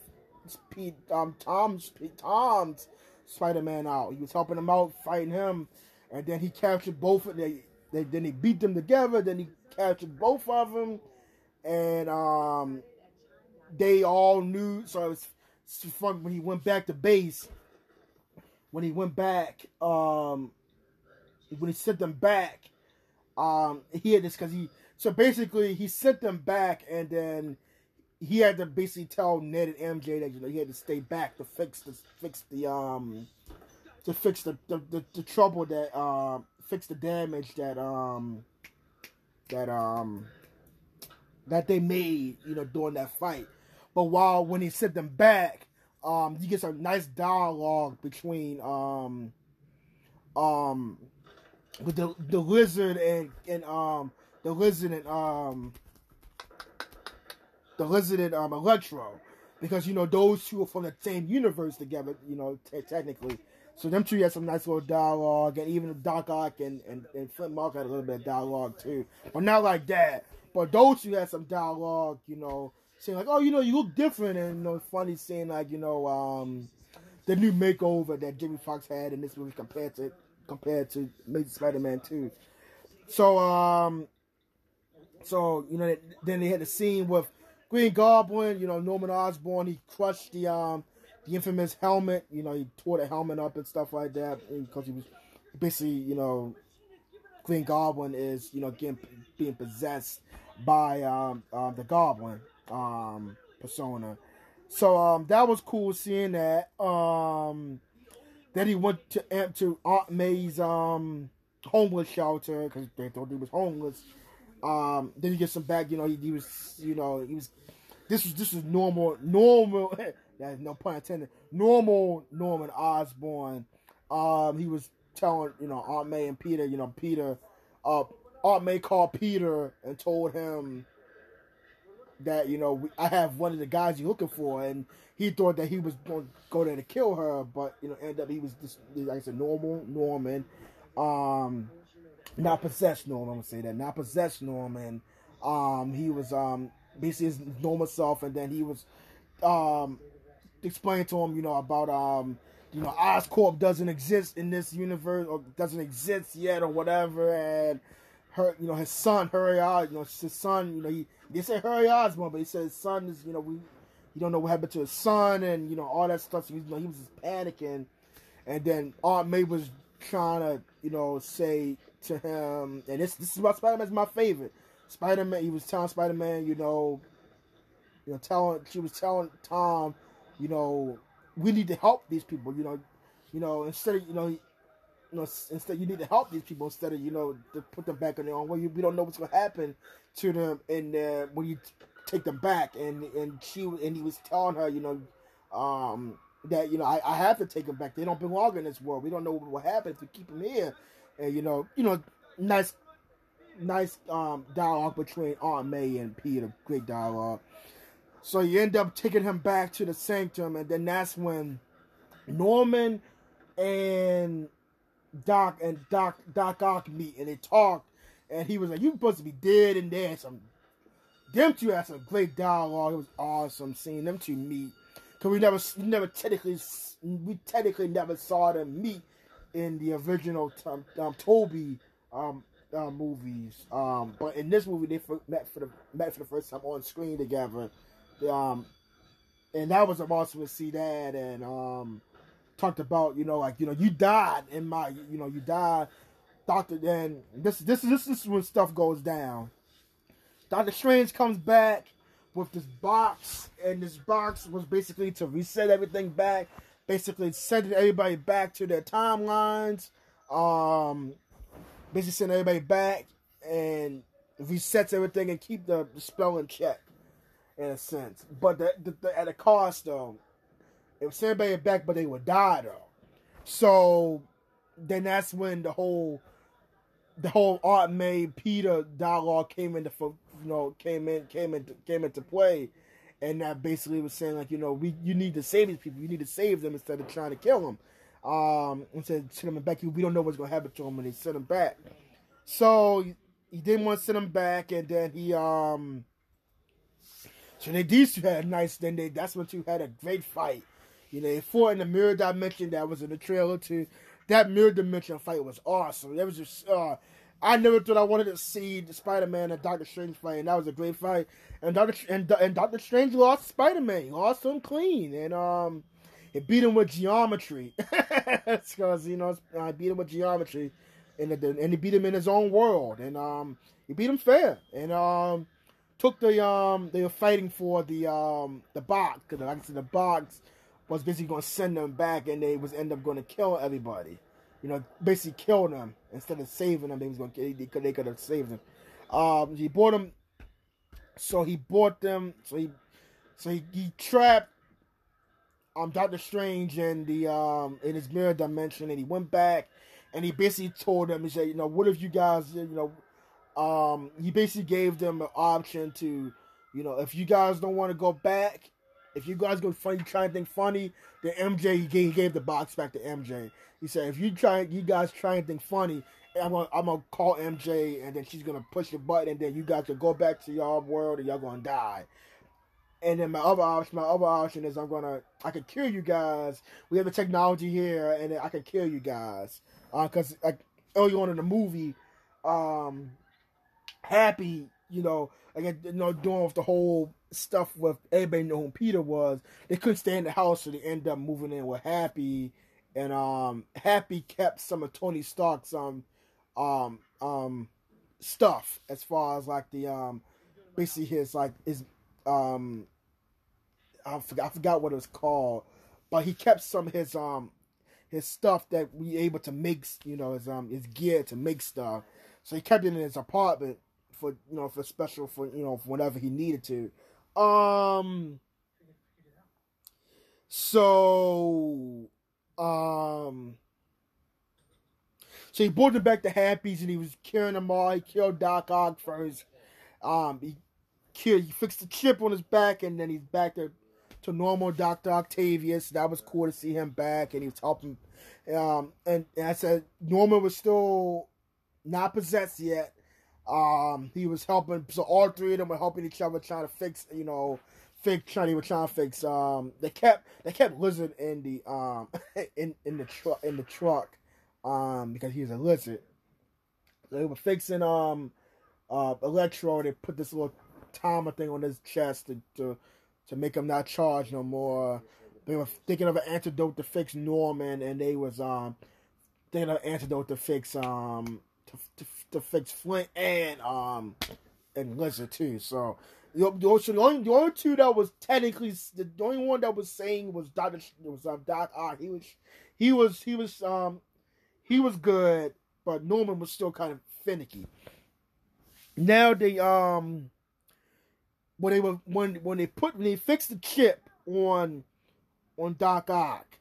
Pete um Tom's Tom's Spider Man out. He was helping him out, fighting him, and then he captured both of them. They, then he beat them together. Then he captured both of them, and um, they all knew. So it was fun when he went back to base. When he went back, um, when he sent them back, um, he had this because he. So basically, he sent them back, and then he had to basically tell Ned and MJ that you know he had to stay back to fix the fix the um to fix the the, the, the trouble that um fix the damage that um that um that they made, you know, during that fight. But while when he sent them back, um, you get some nice dialogue between um um with the the lizard and and um the lizard and um the lizard and um Electro. Because you know those two are from the same universe together, you know, t- technically. So them two had some nice little dialogue, and even Doc Ock and, and, and Flint Mark had a little bit of dialogue too, but not like that. But those two had some dialogue, you know, saying like, "Oh, you know, you look different," and you know, funny saying like, you know, um, the new makeover that Jamie Foxx had in this movie compared to compared to Amazing Spider-Man Two. So, um, so you know, then they had the scene with Green Goblin, you know, Norman Osborn. He crushed the um the infamous helmet. You know, he tore the helmet up and stuff like that because he was basically, you know, Green Goblin is, you know, getting being possessed by um, uh, the Goblin um, persona. So um, that was cool seeing that. Um, then he went to to Aunt May's um, homeless shelter because they thought he was homeless. Um, then he gets some back. You know, he, he was, you know, he was. This was this was normal, normal. That's no pun intended. Normal Norman Osborn. Um, he was telling you know Aunt May and Peter. You know Peter. Uh, Aunt May called Peter and told him that you know we, I have one of the guys you're looking for, and he thought that he was going to go there to kill her, but you know ended up he was just like I said normal Norman, um, not possessed Norman. I'm gonna say that not possessed Norman. Um, he was um basically his normal self, and then he was um explain to him, you know, about um, you know, Oscorp doesn't exist in this universe or doesn't exist yet or whatever, and her, you know, his son, Harry Oz, you know, his son, you know, he they say Harry Osborn, but he said his son is, you know, we, you don't know what happened to his son, and you know all that stuff. So you know, he was just panicking, and then Aunt May was trying to, you know, say to him, and this this is why Spider Man's my favorite. Spider Man, he was telling Spider Man, you know, you know, telling she was telling Tom you know, we need to help these people. You know, you know, instead of you know, you know, instead you need to help these people instead of you know to put them back on their own way. We don't know what's to happen to them, and uh, when you take them back, and and she and he was telling her, you know, um, that you know I, I have to take them back. They don't belong in this world. We don't know what will happen if we keep them here, and you know, you know, nice. Nice um, dialogue between Aunt May and Peter. Great dialogue. So you end up taking him back to the sanctum, and then that's when Norman and Doc and Doc Doc Ock meet, and they talked, and he was like, "You supposed to be dead," and there some them two had some great dialogue. It was awesome seeing them two meet because we never never technically we technically never saw them meet in the original um, um, Tobey um, uh, movies. Um, but in this movie, they met for the met for the first time on screen together. Um, and that was awesome to see that and um, talked about you know like you know you died in my you know you died Doctor then this this this is when stuff goes down. Doctor Strange comes back with this box, and this box was basically to reset everything back, basically sending everybody back to their timelines, um, basically sending everybody back and resets everything and keep the, the spell in check, in a sense. But the, the, the, at a cost though, it was everybody back, but they would die though. So then that's when the whole the whole Aunt May Peter dialogue came into you know came in came into came into play, and that basically was saying like you know we you need to save these people you need to save them instead of trying to kill them. Um, instead of send them back, we don't know what's gonna happen to them when they send them back. So he didn't want to send them back, and then he um. So they these two had a nice. Then they that's when two had a great fight. You know, they fought in the mirror dimension that was in the trailer too that mirror dimension fight was awesome. That was just uh, I never thought I wanted to see Spider Man and Doctor Strange fight, and that was a great fight. And Doctor and, and Doctor Strange lost Spider Man, lost him clean, and um, it beat him with geometry. because you know I beat him with geometry, and and he beat him in his own world, and um, he beat him fair, and um, took the um, they were fighting for the um the box, because like I said, the box was basically going to send them back, and they was end up going to kill everybody. You know, basically kill them instead of saving them. They was going to they could they could have saved them. Um, he bought them, so he bought them. So he so he, he trapped um Doctor Strange in the um in his mirror dimension, and he went back, and he basically told them he said, you know, what if you guys, you know, um, he basically gave them an option to, you know, if you guys don't want to go back if you guys go funny, try and think funny, then MJ he gave, he gave the box back to MJ. He said, if you try, you guys try and think funny, I'm gonna, I'm gonna call MJ, and then she's gonna push the button, and then you guys can go back to your world, and y'all gonna die. And then my other option, my other option is I'm gonna, I can kill you guys. We have the technology here, and I can kill you guys. Uh, cause like early on in the movie, um, Happy, you know, like you know, doing with the whole stuff with everybody know who Peter was. They couldn't stay in the house, so they ended up moving in with Happy, and um, Happy kept some of Tony Stark's um, um, um, stuff as far as like the um, basically his like his um, I forgot I forgot what it was called, but he kept some of his um his stuff that we able to make you know his um his gear to make stuff. So he kept it in his apartment for you know for special for you know for whatever he needed to. Um. So, um. So he brought them back to Happy's and he was killing them all. He killed Doc Ock first. Um, he killed, he fixed the chip on his back, and then he's back to to normal Doctor Octavius. That was cool to see him back, and he was helping. Um, and, and I said Norman was still not possessed yet, um, he was helping, so all three of them were helping each other, trying to fix, you know, fix. Trying, were trying to fix. Um, they kept they kept lizard in the um in in the truck in the truck, um, because he's a lizard. They were fixing um uh Electro. They put this little timer thing on his chest to to to make him not charge no more. They were thinking of an antidote to fix Norman, and they was um thinking of an antidote to fix um to, to, to fix Flint and um and Lizard too. So the, the, so the only the only two that was technically the, only one that was saying was Doctor was um, Doc Ock. He was he was he was um he was good, but Norman was still kind of finicky. Now they um when they were when when they put when they fixed the chip on on Doc Ock,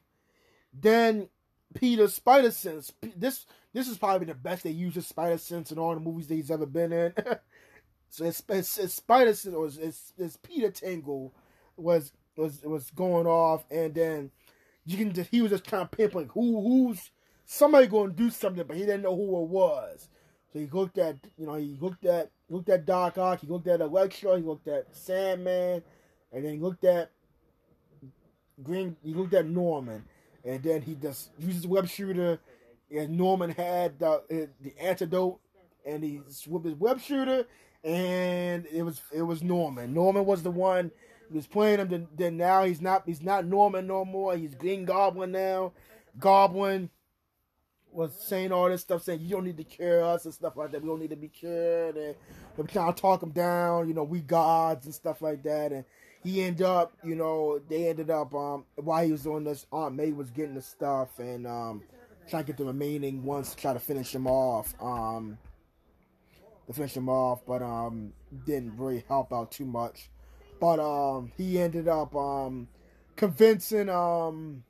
then Peter Spider Sense this this is probably the best they use his spider sense in all the movies that he's ever been in. so it's, it's, it's spider sense or it's, it's Peter Tingle was was was going off, and then you can just he was just kind of pinpoint who who's somebody to do something, but he didn't know who it was. So he looked at you know he looked at looked at Doc Ock, he looked at Electro, he looked at Sandman, and then he looked at Green. He looked at Norman, and then he just uses web shooter and Norman had the uh, the antidote, and he swooped his web shooter, and it was it was Norman. Norman was the one he was playing him. Then, then now he's not he's not Norman no more. He's Green Goblin now. Goblin was saying all this stuff, saying you don't need to cure us and stuff like that. We don't need to be cured, and they were trying to talk him down. You know, we gods and stuff like that. And he ended up, you know, they ended up um while he was on this, Aunt May was getting the stuff and um trying to get the remaining ones to try to finish him off. Um, to finish him off, but um didn't really help out too much. But um he ended up um convincing um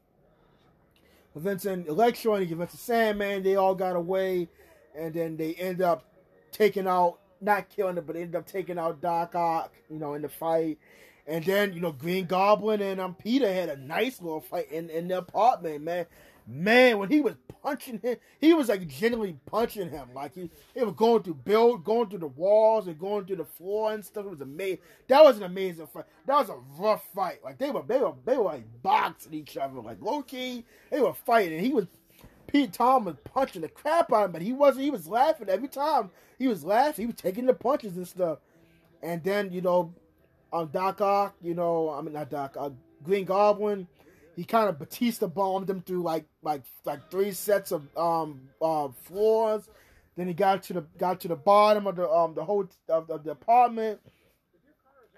convincing Electro and convincing Sandman. They all got away, and then they end up taking out, not killing it, but they ended up taking out Doc Ock, you know, in the fight. And then you know Green Goblin and um Peter had a nice little fight in in the apartment, man man, when he was punching him, he was like genuinely punching him. Like he, he was going through build, going through the walls and going through the floor and stuff. It was amazing. That was an amazing fight. That was a rough fight. Like they were, they were, they were like boxing each other. Like low key, they were fighting. And he was. Pete Tom was punching the crap out of him, but he wasn't. He was laughing every time. He was laughing. He was taking the punches and stuff. And then you know, on Doc Ock, you know, I mean not Doc, uh, Green Goblin he kind of Batista bombed him through like like like three sets of um uh, floors. Then he got to the got to the bottom of the um the hole of, of the apartment.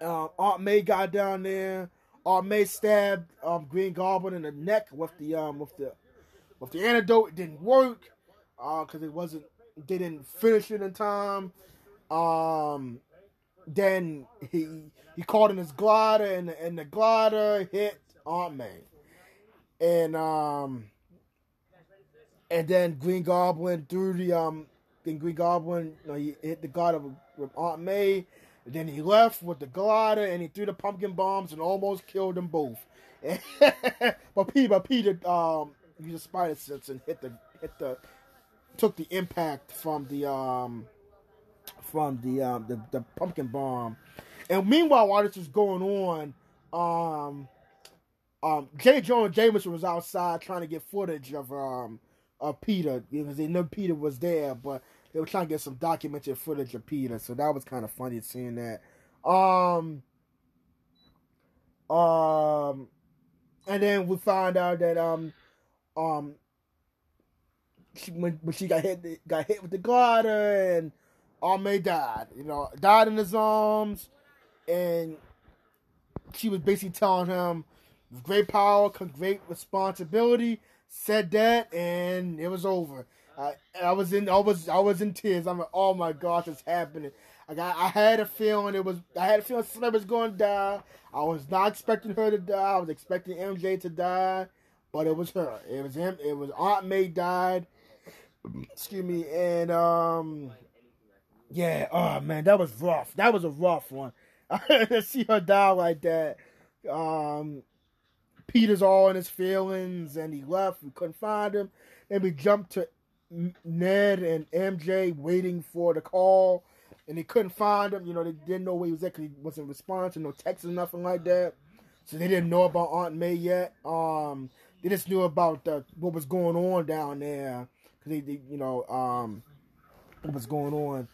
Um, Aunt May got down there. Aunt May stabbed um Green Goblin in the neck with the um with the with the antidote. It didn't work because uh, it wasn't they didn't finish it in time. Um, then he he caught in his glider and and the glider hit Aunt May and um, and then Green Goblin threw the um, then Green Goblin, you know, he hit the god of Aunt May. And then he left with the glider and he threw the pumpkin bombs and almost killed them both. but Peter, but Peter um, used a spider sense and hit the hit the took the impact from the um from the um the, the pumpkin bomb. And meanwhile, while this was going on, um um, J. Jonah Jameson was outside trying to get footage of um of Peter because they knew Peter was there, but they were trying to get some documented footage of Peter. So that was kind of funny seeing that. Um, um, and then we found out that um, um, she when, when she got hit got hit with the glider and May died. You know, died in his arms, and she was basically telling him with great power comes great responsibility. Said that, and it was over. I, I was in, I was, I was in tears. I'm like, oh my gosh, it's happening. I got, I had a feeling it was, I had a feeling somebody was going to die. I was not expecting her to die. I was expecting MJ to die, but it was her. It was him. It was Aunt May died. Excuse me, and um, yeah. Oh man, that was rough. That was a rough one. to see her die like that. Um, Peter's all in his feelings and he left. We couldn't find him. Then we jumped to Ned and MJ waiting for the call and they couldn't find him. You know, they didn't know where he was at because he wasn't responding, no text or nothing like that. So they didn't know about Aunt May yet. Um, they just knew about the, what was going on down there because they, they, you know, um, what was going on.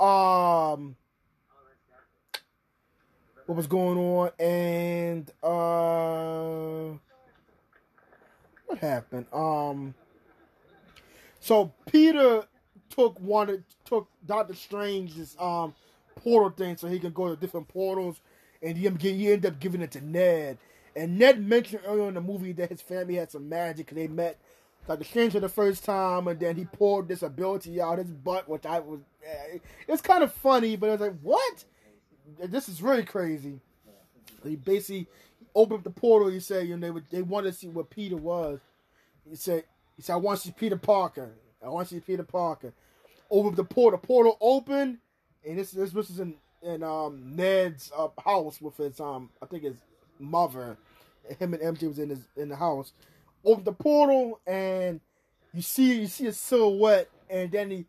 Um, what was going on and uh what happened um so peter took wanted took doctor strange's um portal thing so he can go to different portals and he, he ended up giving it to ned and ned mentioned earlier in the movie that his family had some magic and they met Doctor Strange for the first time, and then he poured this ability out his butt, which I was. Eh, it's kind of funny, but I was like, "What?" This is really crazy. He basically opened up the portal. He said, you know, they they wanted to see what Peter was. He said, he said, I want to see Peter Parker. I want to see Peter Parker. Open the portal. Portal open, and this this was in in um, Ned's uh, house with his um I think his mother. Him and MJ was in his in the house. Open the portal, and you see you see a silhouette, and then he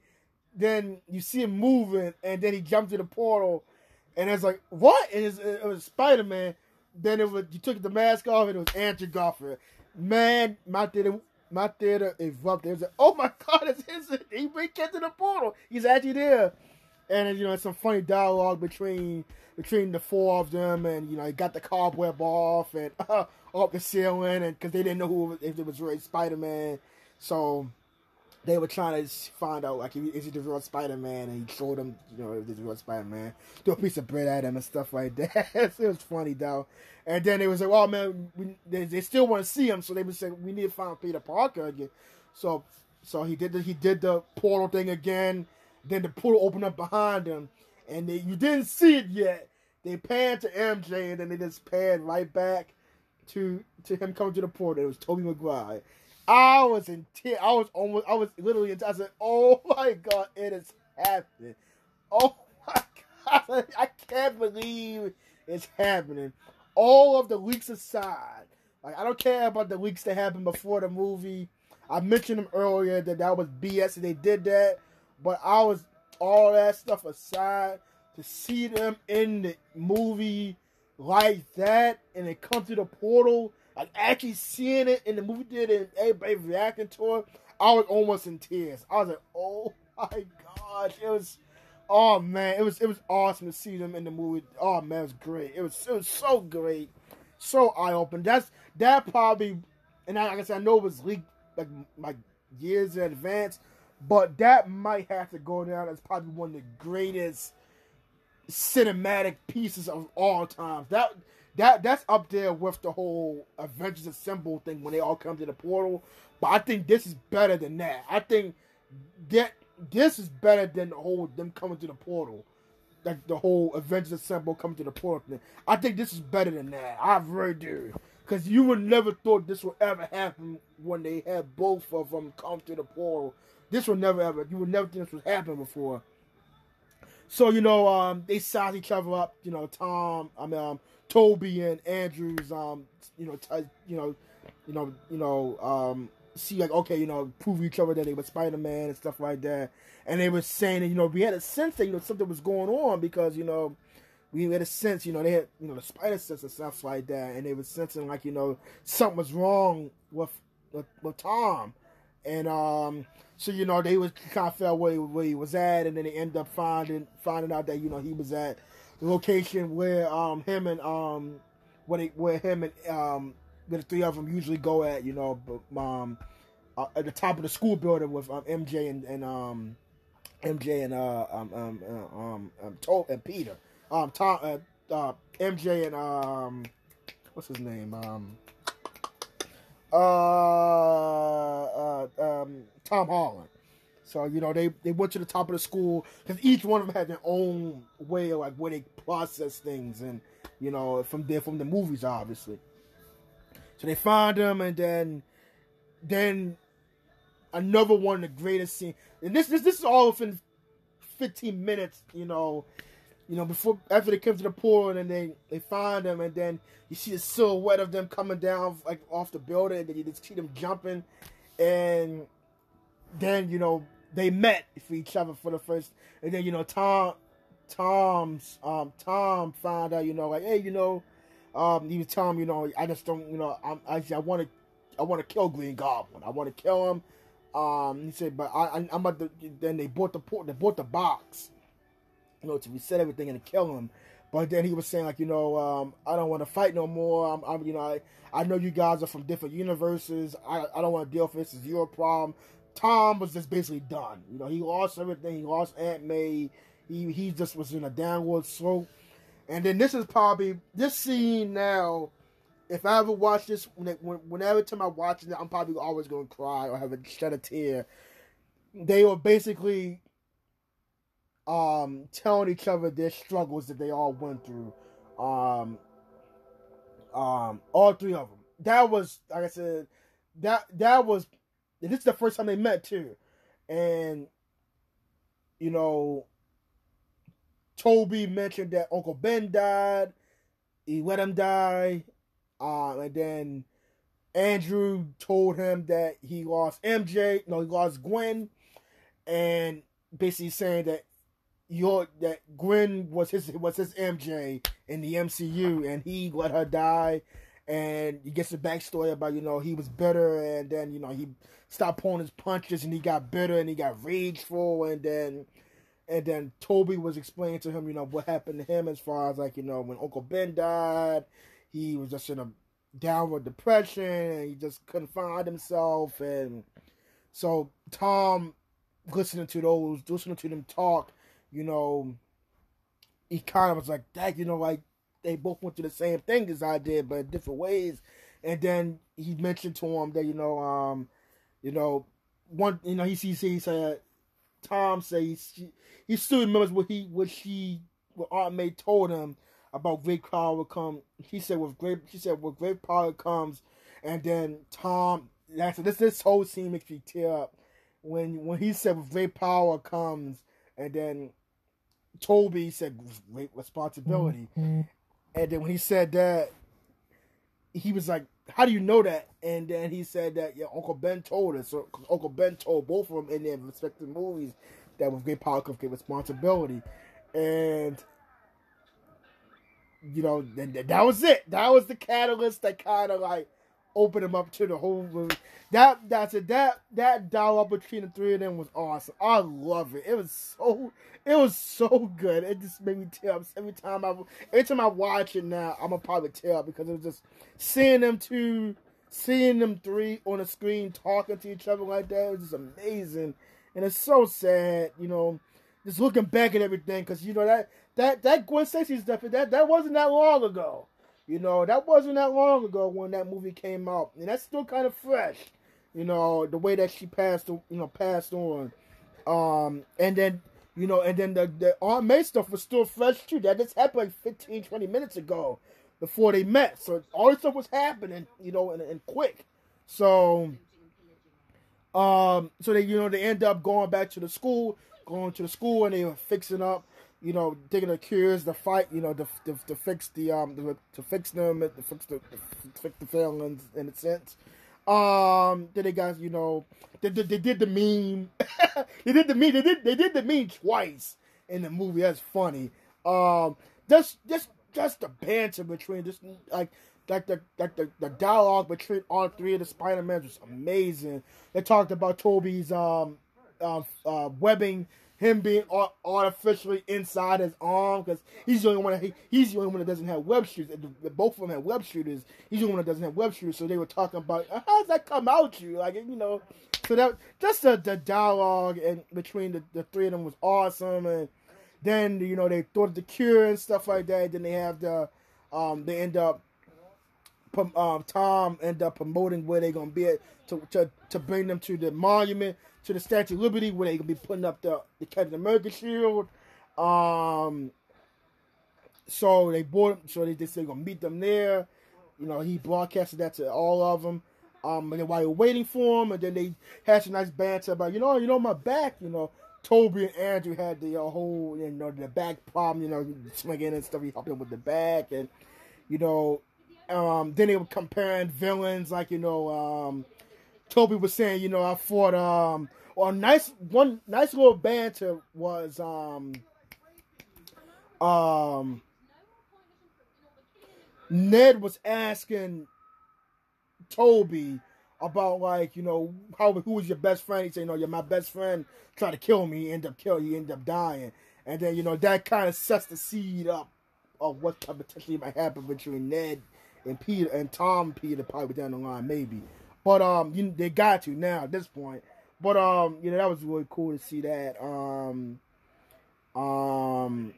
then you see him moving, and then he jumps to the portal and it's like, what? And it was Spider Man. Then it was you took the mask off and it was Andrew Garfield. Man, my theater, my theater erupted. It was like, oh my god, it's his. He break into the portal. He's actually there. And you know, it's some funny dialogue between between the four of them, and you know, he got the cobweb off and uh, off the ceiling, and because they didn't know who if it was really Spider Man. So they were trying to find out like is he the real Spider Man, and he showed them you know the real Spider Man, threw a piece of bread at him and stuff like that. it was funny though. And then they was like, "Oh man, we, they, they still want to see him," so they would say, "We need to find Peter Parker again." So so he did the, he did the portal thing again. Then the portal opened up behind him, and they, you didn't see it yet. They panned to MJ, and then they just panned right back to to him coming to the portal. It was Tobey Maguire. I was in tears. I was almost. I was literally. In, I said, "Oh my god, it is happening! Oh my god, I can't believe it's happening." All of the leaks aside, like I don't care about the leaks that happened before the movie. I mentioned them earlier that that was BS and they did that, but I was all that stuff aside to see them in the movie like that and it come to the portal like actually seeing it in the movie theater and everybody reacting to it, I was almost in tears. I was like, oh my gosh, it was, oh man, it was it was awesome to see them in the movie. Oh man, it was great. It was it was so great, so eye opening. That's that probably, and like I said, I know it was leaked like like years in advance, but that might have to go down as probably one of the greatest cinematic pieces of all time. That that that's up there with the whole Avengers Assemble thing when they all come to the portal. But I think this is better than that. I think that this is better than the whole them coming to the portal. Like the whole Avengers Assemble coming to the portal thing. I think this is better than that. I really do. Because you would never thought this would ever happen when they had both of them come to the portal. This would never ever. You would never think this would happen before. So you know, um, they size each other up. You know, Tom, I mean, um, Tobey and Andrews, um, you know, t- you know, you know, you know, um, see like okay, you know, prove each other that they were Spider Man and stuff like that. And they were saying that you know we had a sense that you know something was going on because you know we had a sense you know they had you know the spider sense and stuff like that, and they were sensing like you know something was wrong with with, with Tom, and um. So you know they was kind of felt where he, where he was at, and then they end up finding finding out that you know he was at location where um him and um where where him and um the three of them usually go at you know but um uh, at the top of the school building with um, MJ and, and um MJ and uh um um uh, um, um and Peter. Um Tom uh, uh MJ and um what's his name? Um uh, uh um Tom Holland so you know they they went to the top of the school because each one of them had their own way of like where they process things and you know from there from the movies obviously. So they find them and then then another one of the greatest scene and this this this is all within 15 minutes you know you know before after they come to the pool and then they they find them and then you see the silhouette of them coming down like off the building and then you just see them jumping and then you know they met for each other for the first, and then you know Tom, Tom's um Tom found out you know like hey you know, um he was telling you know I just don't you know I'm, I want to I want to kill Green Goblin I want to kill him. Um, he said, but I, I am about to. Then they bought the port. They bought the box, you know, to reset everything and kill him. But then he was saying like, you know, um, I don't want to fight no more. I'm, I'm, you know, I, I know you guys are from different universes. I, I don't want to deal with this. It's your problem. Tom was just basically done. You know, he lost everything. He lost Aunt May. He he just was in a downward slope. And then this is probably this scene now. If I ever watch this, whenever time I watch it, I'm probably always going to cry or have a shed a tear. They were basically um, telling each other their struggles that they all went through. Um, um, all three of them. That was, like I said, that that was and this is the first time they met too. And you know, Tobey mentioned that Uncle Ben died. He let him die. Um, and then Andrew told him that he lost MJ. No, he lost Gwen. And basically saying that your that Gwen was his was his MJ in the MCU and he let her die and he gets the backstory about you know he was bitter and then you know he stopped pulling his punches and he got bitter and he got rageful and then and then Tobey was explaining to him you know what happened to him as far as like you know when Uncle Ben died he was just in a downward depression and he just couldn't find himself and So Tom, listening to those, listening to them talk, you know, he kind of was like, that, you know, like they both went through the same thing as I did, but in different ways." And then he mentioned to him that you know, um, you know, one, you know, he he, he said, Tom says he, he still remembers what he what she what Aunt May told him about great power come. He said with great she said with great power comes, and then Tom. That's this this whole scene makes me tear up when when he said with great power comes, and then Tobey said great responsibility, mm-hmm. and then when he said that, he was like, "How do you know that?" And then he said that yeah, Uncle Ben told us. So Uncle Ben told both of them in their respective movies that with great power comes great responsibility, and you know, that, that was it. That was the catalyst that kind of like opened him up to the whole movie. That that's it. That that dialogue between the three of them was awesome. I love it. It was so it was so good. It just made me tear up every time I every time I watch it now. I'm gonna probably tear up because it was just seeing them two, seeing them three on the screen talking to each other like that. It was just amazing, and it's so sad. You know, just looking back at everything because you know that that that Gwen Stacy stuff that that wasn't that long ago. You know, that wasn't that long ago when that movie came out, and that's still kind of fresh. You know, the way that she passed, you know, passed on, um, and then you know, and then the the Aunt May stuff was still fresh too. That just happened like 15, 20 minutes ago before they met. So all this stuff was happening, you know, and, and quick. So, um, so they you know they end up going back to the school, going to the school, and they were fixing up you know, taking the cures, the fight, you know, to, to, to fix the um, the, to fix them, to fix the to fix the failings in a sense. Um, then they got you know, they, they, they did the meme, they did the meme, they did they did the meme twice in the movie. That's funny. Um, just just just the banter between just like like the like the, the dialogue between all three of the Spider Mans was amazing. They talked about Tobey's um uh, uh, webbing him being artificially inside his arm because he's the only one. That, he's the only one that doesn't have web shooters. Both of them have web shooters. He's the only one that doesn't have web shooters. So they were talking about how does that come out you like you know. So that just the, the dialogue and between the, the three of them was awesome. And then you know they thought of the cure and stuff like that. Then they have the um they end up um, Tom end up promoting where they're gonna be at to, to to bring them to the monument to the Statue of Liberty where they're gonna be putting up the, the Captain America shield. Um, so they bought so they just they're gonna meet them there. You know, he broadcasted that to all of them. Um, and then while you're waiting for him, and then they had some nice banter about, you know, you know, my back, you know, Tobey and Andrew had the uh, whole, you know, the back problem, you know, swinging and stuff. He helped him with the back, and you know, um, then they were comparing villains, like you know, um, Tobey was saying, you know, I fought um or nice one nice little banter was um um Ned was asking Tobey about like you know how who was your best friend. He said, you know, you're my best friend. Try to kill me, end up killing you, end up dying, and then you know that kind of sets the seed up of what potentially might happen between Ned and Peter and Tom Peter probably down the line maybe. But um, you, they got to now at this point. But um, you know that was really cool to see that. Um, um.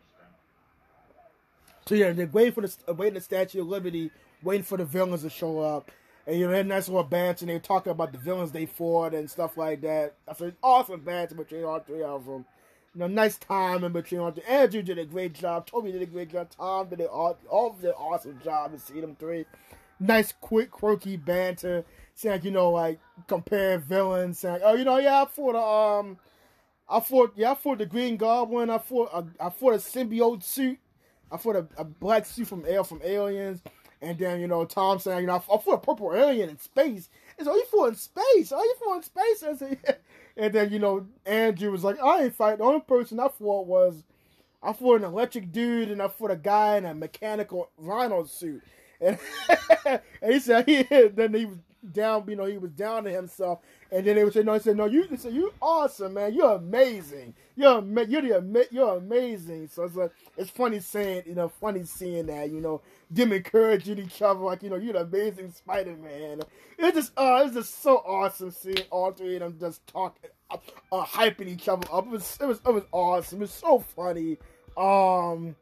So yeah, they're waiting for the waiting the Statue of Liberty, waiting for the villains to show up, and you know that nice little banter. And they're talking about the villains they fought and stuff like that. That's an awesome banter between all three of them. You know, nice time in between all three. Andrew did a great job. Tobey did a great job. Tom did all all did an awesome job to see them three. Nice, quick, quirky banter saying you know like comparing villains, saying oh you know yeah I fought a um I fought yeah I fought the Green Goblin, I fought a, I fought a symbiote suit, I fought a, a black suit from Air from Aliens, and then you know Tom saying you know I, fought a purple alien in space. It's oh you fought in space, oh you fought in space, and then you know Andrew was like I ain't fight. The only person I fought was I fought an electric dude, and I fought a guy in a mechanical rhino suit. And, and he said, he, then he was down, you know, he was down to himself, and then they would say, no, he said, no, you, they said, you awesome, man, you're amazing, you're, you're the, you're amazing. So it's like, it's funny saying, you know, funny seeing that, you know, them encouraging each other, like, you know, you're the amazing Spider-Man. It's just, uh, it's just so awesome seeing all three of them just talking, uh, uh, hyping each other up. It was, it was, it was awesome. It was so funny. Um,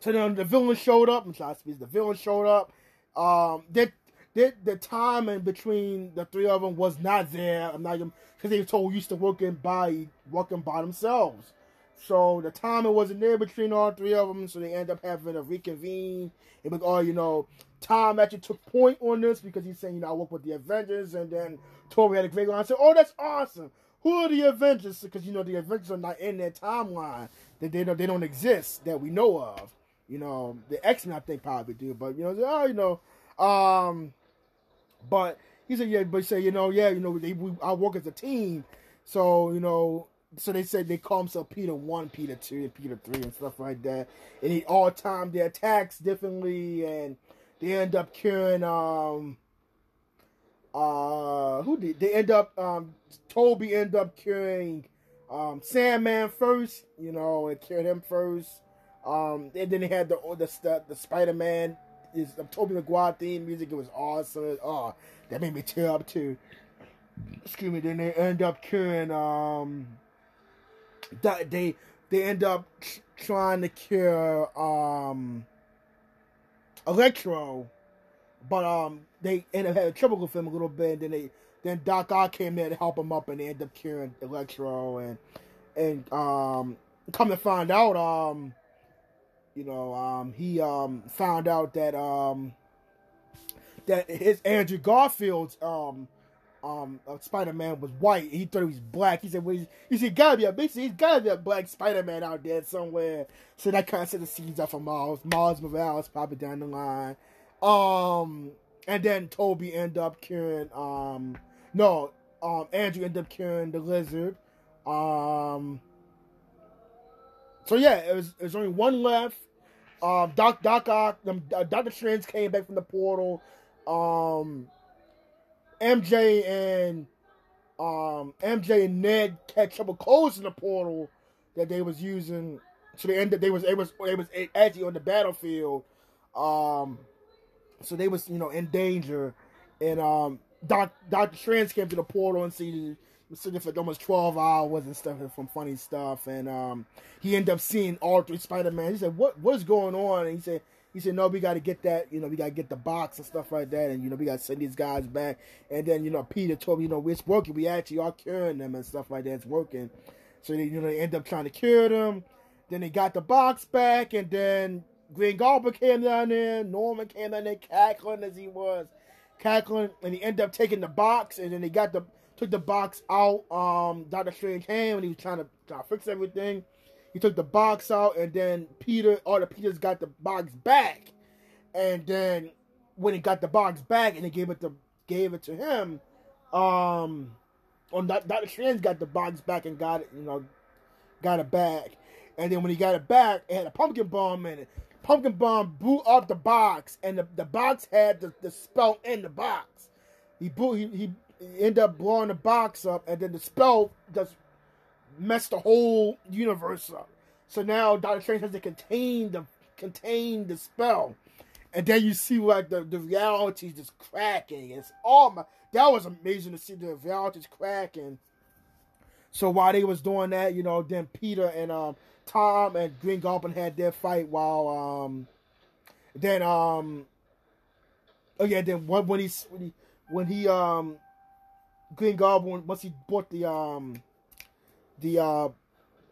so then the villain showed up. I'm trying to speak. The villain showed up. Um, that the, the time in between the three of them was not there. I'm not because they were told used to working by working by themselves. So the timing wasn't there between all three of them. So they end up having to reconvene. It was all you know. Tom actually took point on this because he's saying you know I work with the Avengers, and then Tobey had a great line. I said, "Oh, that's awesome." Who are the Avengers? Because you know the Avengers are not in their timeline. That they don't they don't exist that we know of. You know the X Men I think probably do, but you know oh you know um but he said, yeah, but he said, you know, yeah, you know, they, we, I work as a team. So, you know, so they said they call themselves Peter 1, Peter 2, and Peter 3 and stuff like that. And he all time their attacks differently and they end up curing um uh who did they end up um Tobey end up curing um Sandman first, you know, and cured him first. Um and then they had the the the Spider Man is the Tobey Maguire theme music. It was awesome. Oh, that made me tear up too. Excuse me. Then they end up curing. Um, that they they end up trying to cure um Electro, but um they end up having trouble with him a little bit. And then they then Doc Ock came in to help him up, and they end up curing Electro and and um come to find out um you know, um, he um, found out that um, that his Andrew Garfield's um, um, uh, Spider Man was white. He thought he was black. He said, "Well, he said, gotta be a basically he's gotta be a black Spider Man out there somewhere." So that kind of set the seeds up for Miles, Miles Morales probably down the line. Um, and then Tobey end up curing. Um, no, um, Andrew end up curing the lizard. Um, so yeah, it was there's only one left. Um, Doc Doc Ock, um, Doctor Strange came back from the portal. Um, MJ and um, MJ and Ned had trouble closing the portal that they was using. So they ended. That they was it was they was actually on the battlefield. Um, so they was you know in danger, and um, Doc Doctor Strange came to the portal and see sitting for almost 12 hours and stuff from funny stuff and um, he ended up seeing all three spider-man. He said what what's going on? And he said he said no we got to get that you know we got to get the box and stuff like that and you know we got to send these guys back. And then you know peter told me you know it's working. We actually are curing them and stuff like that. It's working. So they you know they end up trying to cure them. Then they got the box back and then green goblin came down there norman came down there cackling as he was cackling and he ended up taking the box and then they got the took the box out. Um, Doctor Strange hand when he was trying to, try to fix everything. He took the box out, and then Peter, all the Peters got the box back. And then when he got the box back, and they gave it to gave it to him, um, on Doctor Strange got the box back and got it, you know, got it back. And then when he got it back, it had a pumpkin bomb in it. Pumpkin bomb blew up the box, and the, the box had the, the spell in the box. He blew he, he end up blowing the box up, and then the spell just messed the whole universe up. So now Doctor Strange has to contain the contain the spell, and then you see like the the reality just cracking. It's all my that was amazing to see the reality's cracking. So while they was doing that, you know, then Peter and um Tom and Green Goblin had their fight while um then um oh yeah then when, when he when he when he um Green Goblin once he bought the um the uh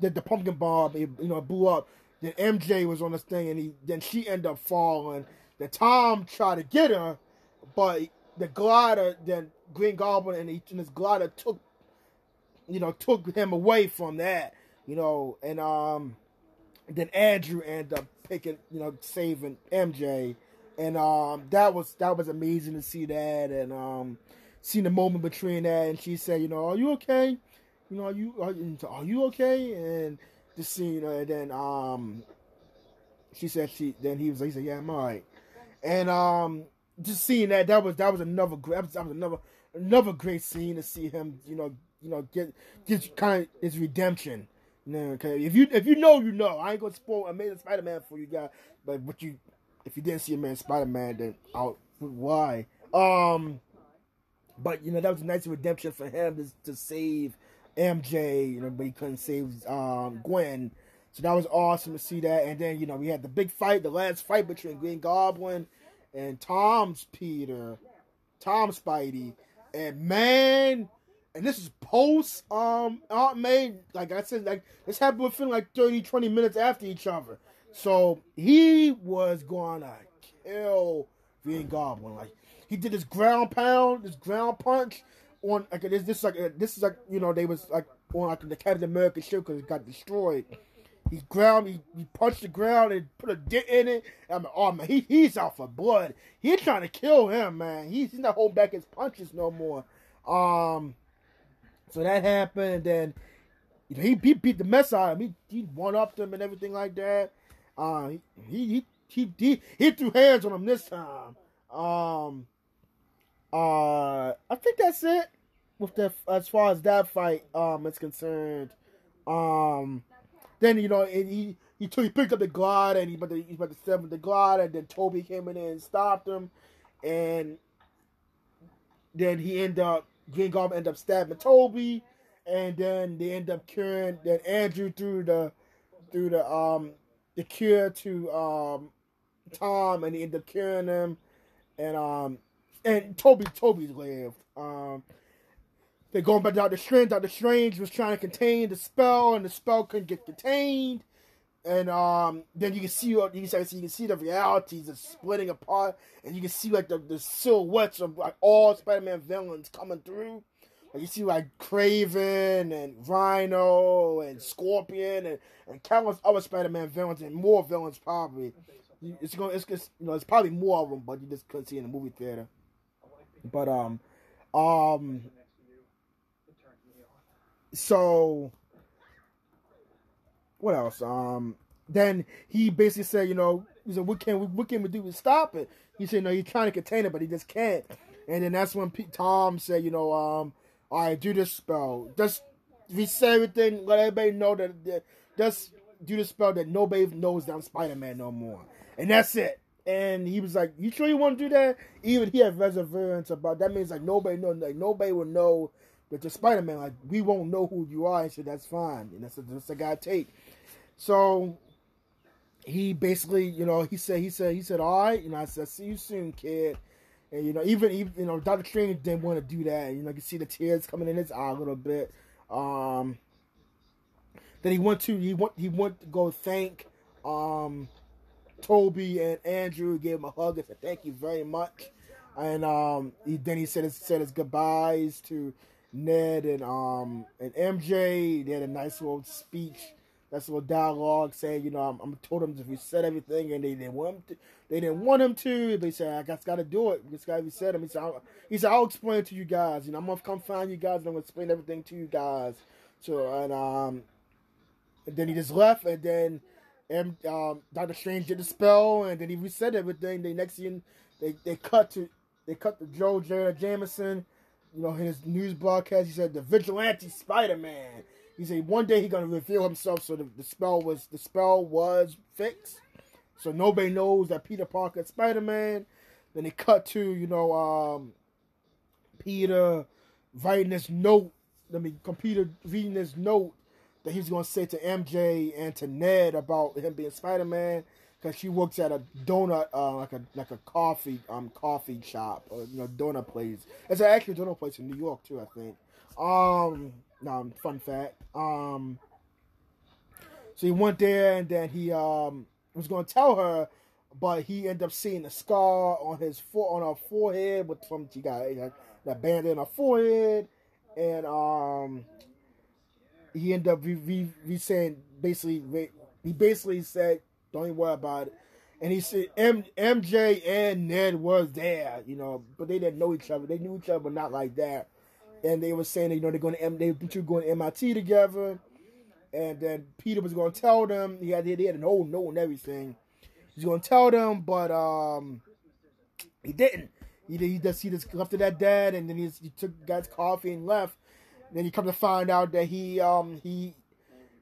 the, the pumpkin bomb, it, you know, blew up. Then MJ was on this thing, and he then she ended up falling. Then Tom tried to get her, but the glider, then Green Goblin and, he, and his glider took, you know, took him away from that, you know, and um, then Andrew ended up picking, you know, saving MJ, and um, that was that was amazing to see that, and um, seen the moment between that, and she said, you know, are you okay? You know, are you are, are you okay? And the scene, uh, and then um, she said she then he was he said yeah I'm alright, and um, just seeing that that was that was another great that was another another great scene to see him you know you know get get kind of his redemption. You okay. If you if you know you know, I ain't gonna spoil Amazing Spider Man for you guys. But what you if you didn't see Amazing Spider Man, then I'll why. Um, but you know that was a nice redemption for him to, to save MJ. You know, but he couldn't save um Gwen. So that was awesome to see that. And then you know we had the big fight, the last fight between Green Goblin and Tom's Peter, Tom Spidey, and man, and this is post um Aunt May. Like I said, like this happened within like 30, 20 minutes after each other. So he was gonna kill Green Goblin. Like he did his ground pound, his ground punch on like this. This like this is like you know they was like on like the Captain America show because it got destroyed. He ground, he, he punched the ground and put a dent in it. I'm like, oh man, he, he's out for blood. He's trying to kill him, man. He's, he's not holding back his punches no more. Um, so that happened, and then you know, he, he beat the mess out of him. He, he one upped him and everything like that. Uh, he, he he he he threw hands on him this time. Um, uh, I think that's it with the as far as that fight um is concerned. Um, then you know he he took, he picked up the glide and he but he about to step with the glide and then Tobey came in and stopped him, and then he ended up Green Goblin ended up stabbing Tobey, and then they end up curing. Then Andrew through the through the um the cure to um Tom, and he ended up curing him, and um and Tobey Tobey's lived. Um, they're going back to Doctor Strange. Doctor Strange was trying to contain the spell, and the spell couldn't get contained. And um, then you can see you can see you can see the realities are splitting apart, and you can see like the, the silhouettes of like all Spider-Man villains coming through. Like you see like Kraven and Rhino and Scorpion and, and countless other Spider-Man villains and more villains probably. It's gonna it's just you know it's probably more of them, but you just couldn't see in the movie theater. But um um so what else? Um, then he basically said, you know, he said, what can we, what can we do to stop it? He said, no, he's trying to contain it, but he just can't. And then that's when Tom said, you know, um, right, do this spell. Just reset everything. Let everybody know that, that just do the spell that nobody knows that I'm Spider Man no more. And that's it. And he was like, "You sure you want to do that?" Even he had reservations about that. Means like nobody know, like nobody will know but the Spider Man, like, we won't know who you are. I said, that's fine. And that's a, that's a guy take. So he basically, you know, he said, he said, he said, all right. You know, I said, see you soon, kid. And, you know, even, even you know, Doctor Strange didn't want to do that. You know, you can see the tears coming in his eye a little bit. Um, then he went to, he went, he went to go thank, um, Tobey and Andrew, gave him a hug and said, thank you very much. And, um, he, then he said his, said his goodbyes to, Ned and um and MJ. They had a nice little speech, nice little dialogue saying, you know, I'm, I'm told him to reset everything, and they didn't want him to. They didn't want him to. They said, I guess got to do it. This guy reset him. He said, I'll, he said, I'll explain it to you guys. You know, I'm gonna come find you guys, and I'm gonna explain everything to you guys. So and um, and then he just left, and then. And um, Doctor Strange did the spell, and then he reset everything. They next thing they they cut to they cut to Joe Jonah Jameson you know, his news broadcast, he said the vigilante Spider-Man. He said one day he's gonna reveal himself, so the, the spell was the spell was fixed, so nobody knows that Peter Parker is Spider-Man. Then they cut to you know um, Peter writing this note. I mean, computer reading this note that he's gonna say to MJ and to Ned about him being Spider-Man because she works at a donut, uh, like a like a coffee um coffee shop or you know donut place. It's an actual donut place in New York too, I think. Um, no, fun fact. Um, so he went there and then he um was gonna tell her, but he ended up seeing a scar on his foot on her forehead with from she got that band in her forehead, and um he ended up re, re, re saying basically he basically said don't even worry about it. And he said M- MJ and Ned was there, you know, but they didn't know each other. They knew each other, but not like that. And they were saying that, you know, they're going to M- they two going to MIT together. And then Peter was going to tell them. He had, he had an old note and everything. He's going to tell them, but um, he didn't. He he just he just left it at that, and then he, he took guy's coffee and left. Then you come to find out that he um he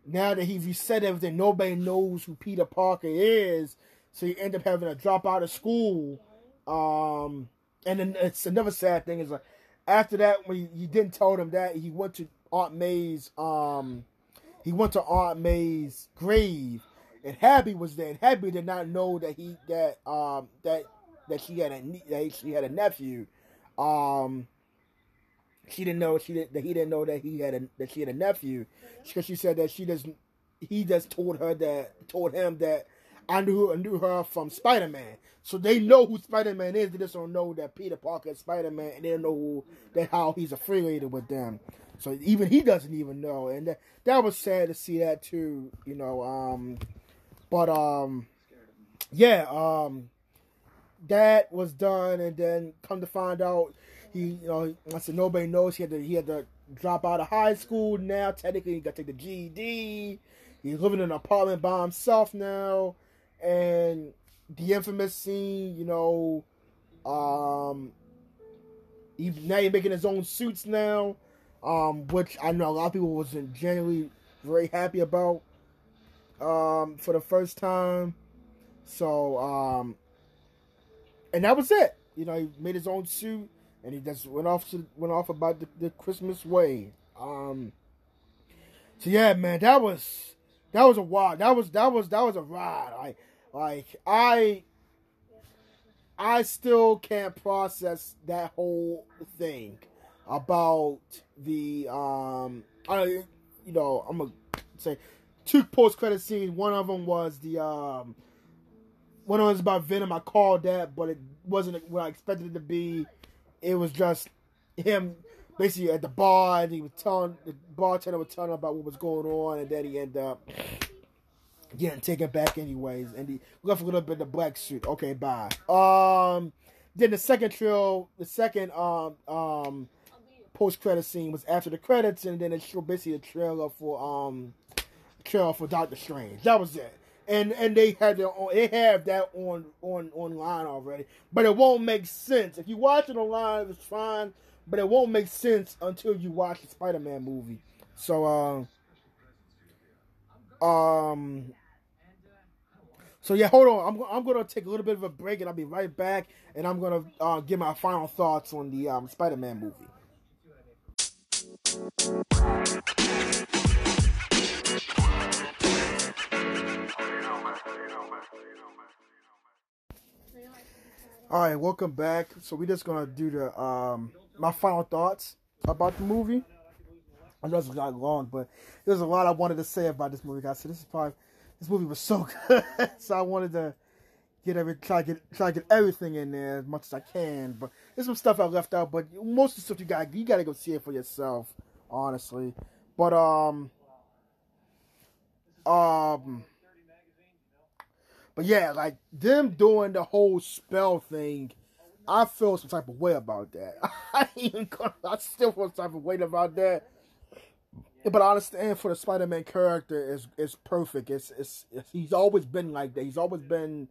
now that he reset everything, nobody knows who Peter Parker is, so he end up having to drop out of school. Um, and then it's another sad thing is like after that when he, he didn't tell them that he went to Aunt May's um he went to Aunt May's grave. And Happy was there and Happy did not know that he that um that that she had a that she had a nephew. Um she didn't know she did, that he didn't know that he had a that she had a nephew because she said that she doesn't he just told her that told him that I knew I knew her from Spider Man. So they know who Spider Man is. They just don't know that Peter Parker is Spider Man, and they don't know who, that how he's affiliated with them. So even he doesn't even know, and that, that was sad to see that too. You know, um, but um, yeah, um, that was done, and then come to find out, he you know said nobody knows he had to he had to drop out of high school. Now technically he got to take the GED. He's living in an apartment by himself now and the infamous scene, you know, um, he, now he's making his own suits now, um, which I know a lot of people wasn't generally very happy about, um, for the first time. So, um, and that was it. You know, he made his own suit, and he just went off to went off about the, the Christmas way. Um, so yeah, man, that was that was a wild. That was that was that was a ride. Like like I I still can't process that whole thing about the um I you know, I'm gonna say two post credit scenes. One of them was the um one of them was about Venom. I called that, but it wasn't what I expected it to be. It was just him basically at the bar and he was telling the bartender was telling him about what was going on and then he ended up getting taken back anyways. And he left a little bit of the black suit. Okay, bye. Um, then the second trail, the second um um post credit scene was after the credits, and then it showed basically a trailer for um trailer for Doctor Strange. That was it. And and they had their own, they have that on on online already, but it won't make sense if you watch it online. It's fine, but it won't make sense until you watch the Spider Man movie. So um. Um, so yeah, hold on. I'm I'm gonna take a little bit of a break, and I'll be right back. And I'm gonna uh, give my final thoughts on the um, Spider-Man movie. All right, welcome back. So we're just gonna do the um, my final thoughts about the movie. I know it's not long, but there's a lot I wanted to say about this movie, guys. So this is probably this movie was so good, so I wanted to get every try to get try to get everything in there as much as I can. But there's some stuff I left out, but most of the stuff you got you got to go see it for yourself, honestly. But um, um, but yeah, like them doing the whole spell thing. I feel some type of way about that. I even I still feel some type of way about that but I understand for the Spider-Man character is is perfect. It's, it's, it's he's always been like that. He's always been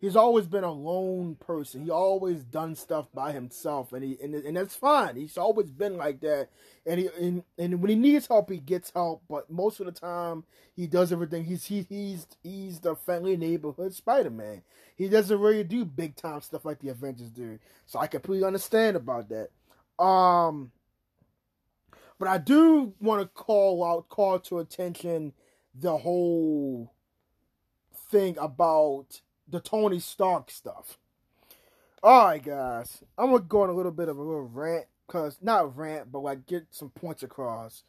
he's always been a lone person. He always done stuff by himself, and he and, and that's fine. He's always been like that. And he and, and when he needs help, he gets help. But most of the time, he does everything. He's he, he's he's the friendly neighborhood Spider Man. He doesn't really do big time stuff like the Avengers do. So I completely understand about that. Um but I do want to call out, call to attention the whole thing about the Tony Stark stuff. All right, guys, I'm gonna go on a little bit of a little rant, cause not rant, but like get some points across.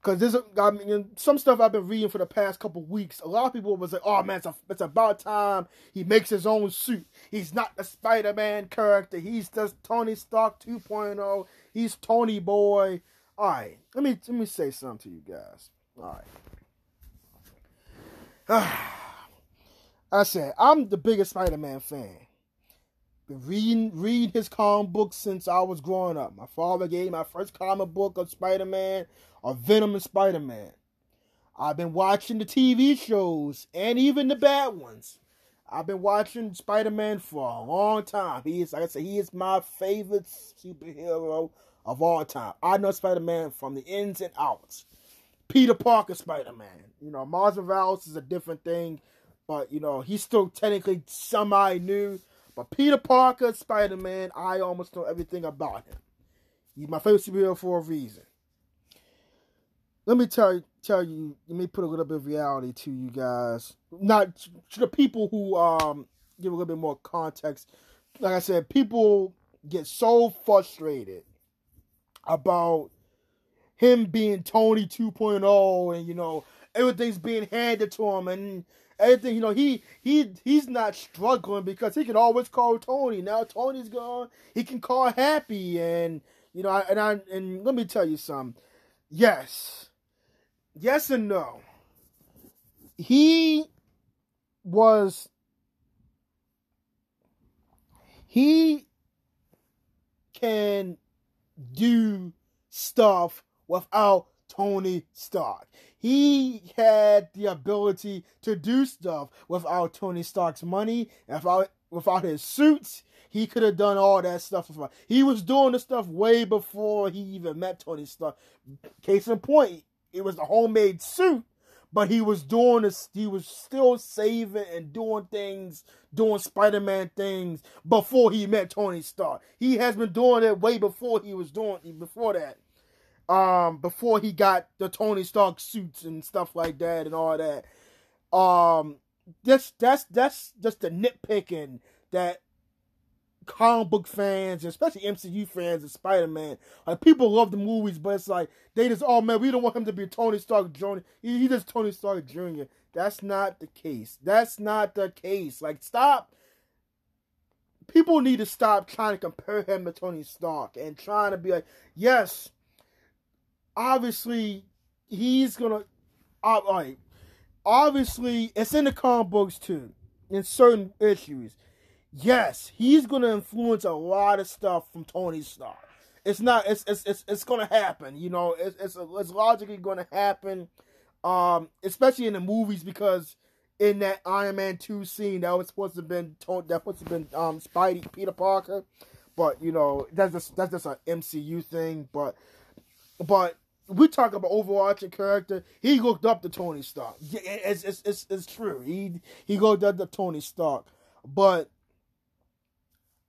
Cause there's, mean, some stuff I've been reading for the past couple weeks. A lot of people was like, "Oh man, it's, a, it's about time he makes his own suit. He's not the Spider-Man character. He's just Tony Stark 2.0. He's Tony Boy." All right, let me let me say something to you guys. All right. I said I'm the biggest Spider-Man fan. Been reading reading his comic books since I was growing up. My father gave me my first comic book of Spider-Man, of Venom and Spider-Man. I've been watching the TV shows and even the bad ones. I've been watching Spider Man for a long time. He is, like I said, he is my favorite superhero of all time. I know Spider Man from the ins and outs. Peter Parker Spider Man. You know, Miles Morales is a different thing, but you know, he's still technically semi new. But Peter Parker Spider Man, I almost know everything about him. He's my favorite superhero for a reason. Let me tell you, tell you, let me put a little bit of reality to you guys. Not to the people who um give a little bit more context. Like I said, people get so frustrated about him being Tony 2.0 and you know everything's being handed to him and everything you know he he he's not struggling because he can always call Tony. Now Tony's gone he can call Happy and you know and I and let me tell you something. Yes. Yes and no. He was he can do stuff without Tony Stark. He had the ability to do stuff without Tony Stark's money, without without his suits. He could have done all that stuff. He was doing the stuff way before he even met Tony Stark. Case in point, it was a homemade suit, but he was doing this. He was still saving and doing things, doing Spider-Man things before he met Tony Stark. He has been doing it way before he was doing before that um before he got the Tony Stark suits and stuff like that and all that. Um that's that's that's just the nitpicking that comic book fans, especially MCU fans and Spider Man, like people love the movies, but it's like they just oh man, we don't want him to be Tony Stark Jr. He, he just Tony Stark Jr. That's not the case. That's not the case. Like stop. People need to stop trying to compare him to Tony Stark and trying to be like, yes, obviously he's gonna like obviously it's in the comic books too in certain issues. Yes he's gonna influence a lot of stuff from tony stark. It's not it's it's it's, it's gonna happen you know? It's, it's it's logically gonna happen um especially in the movies because in that iron man 2 scene that was supposed to have been that was supposed to have been um spidey peter parker. But you know that's just that's just an mcu thing but but we talk about overarching character. He looked up to Tony Stark. It's it's it's, it's true. He he looked up to Tony Stark, but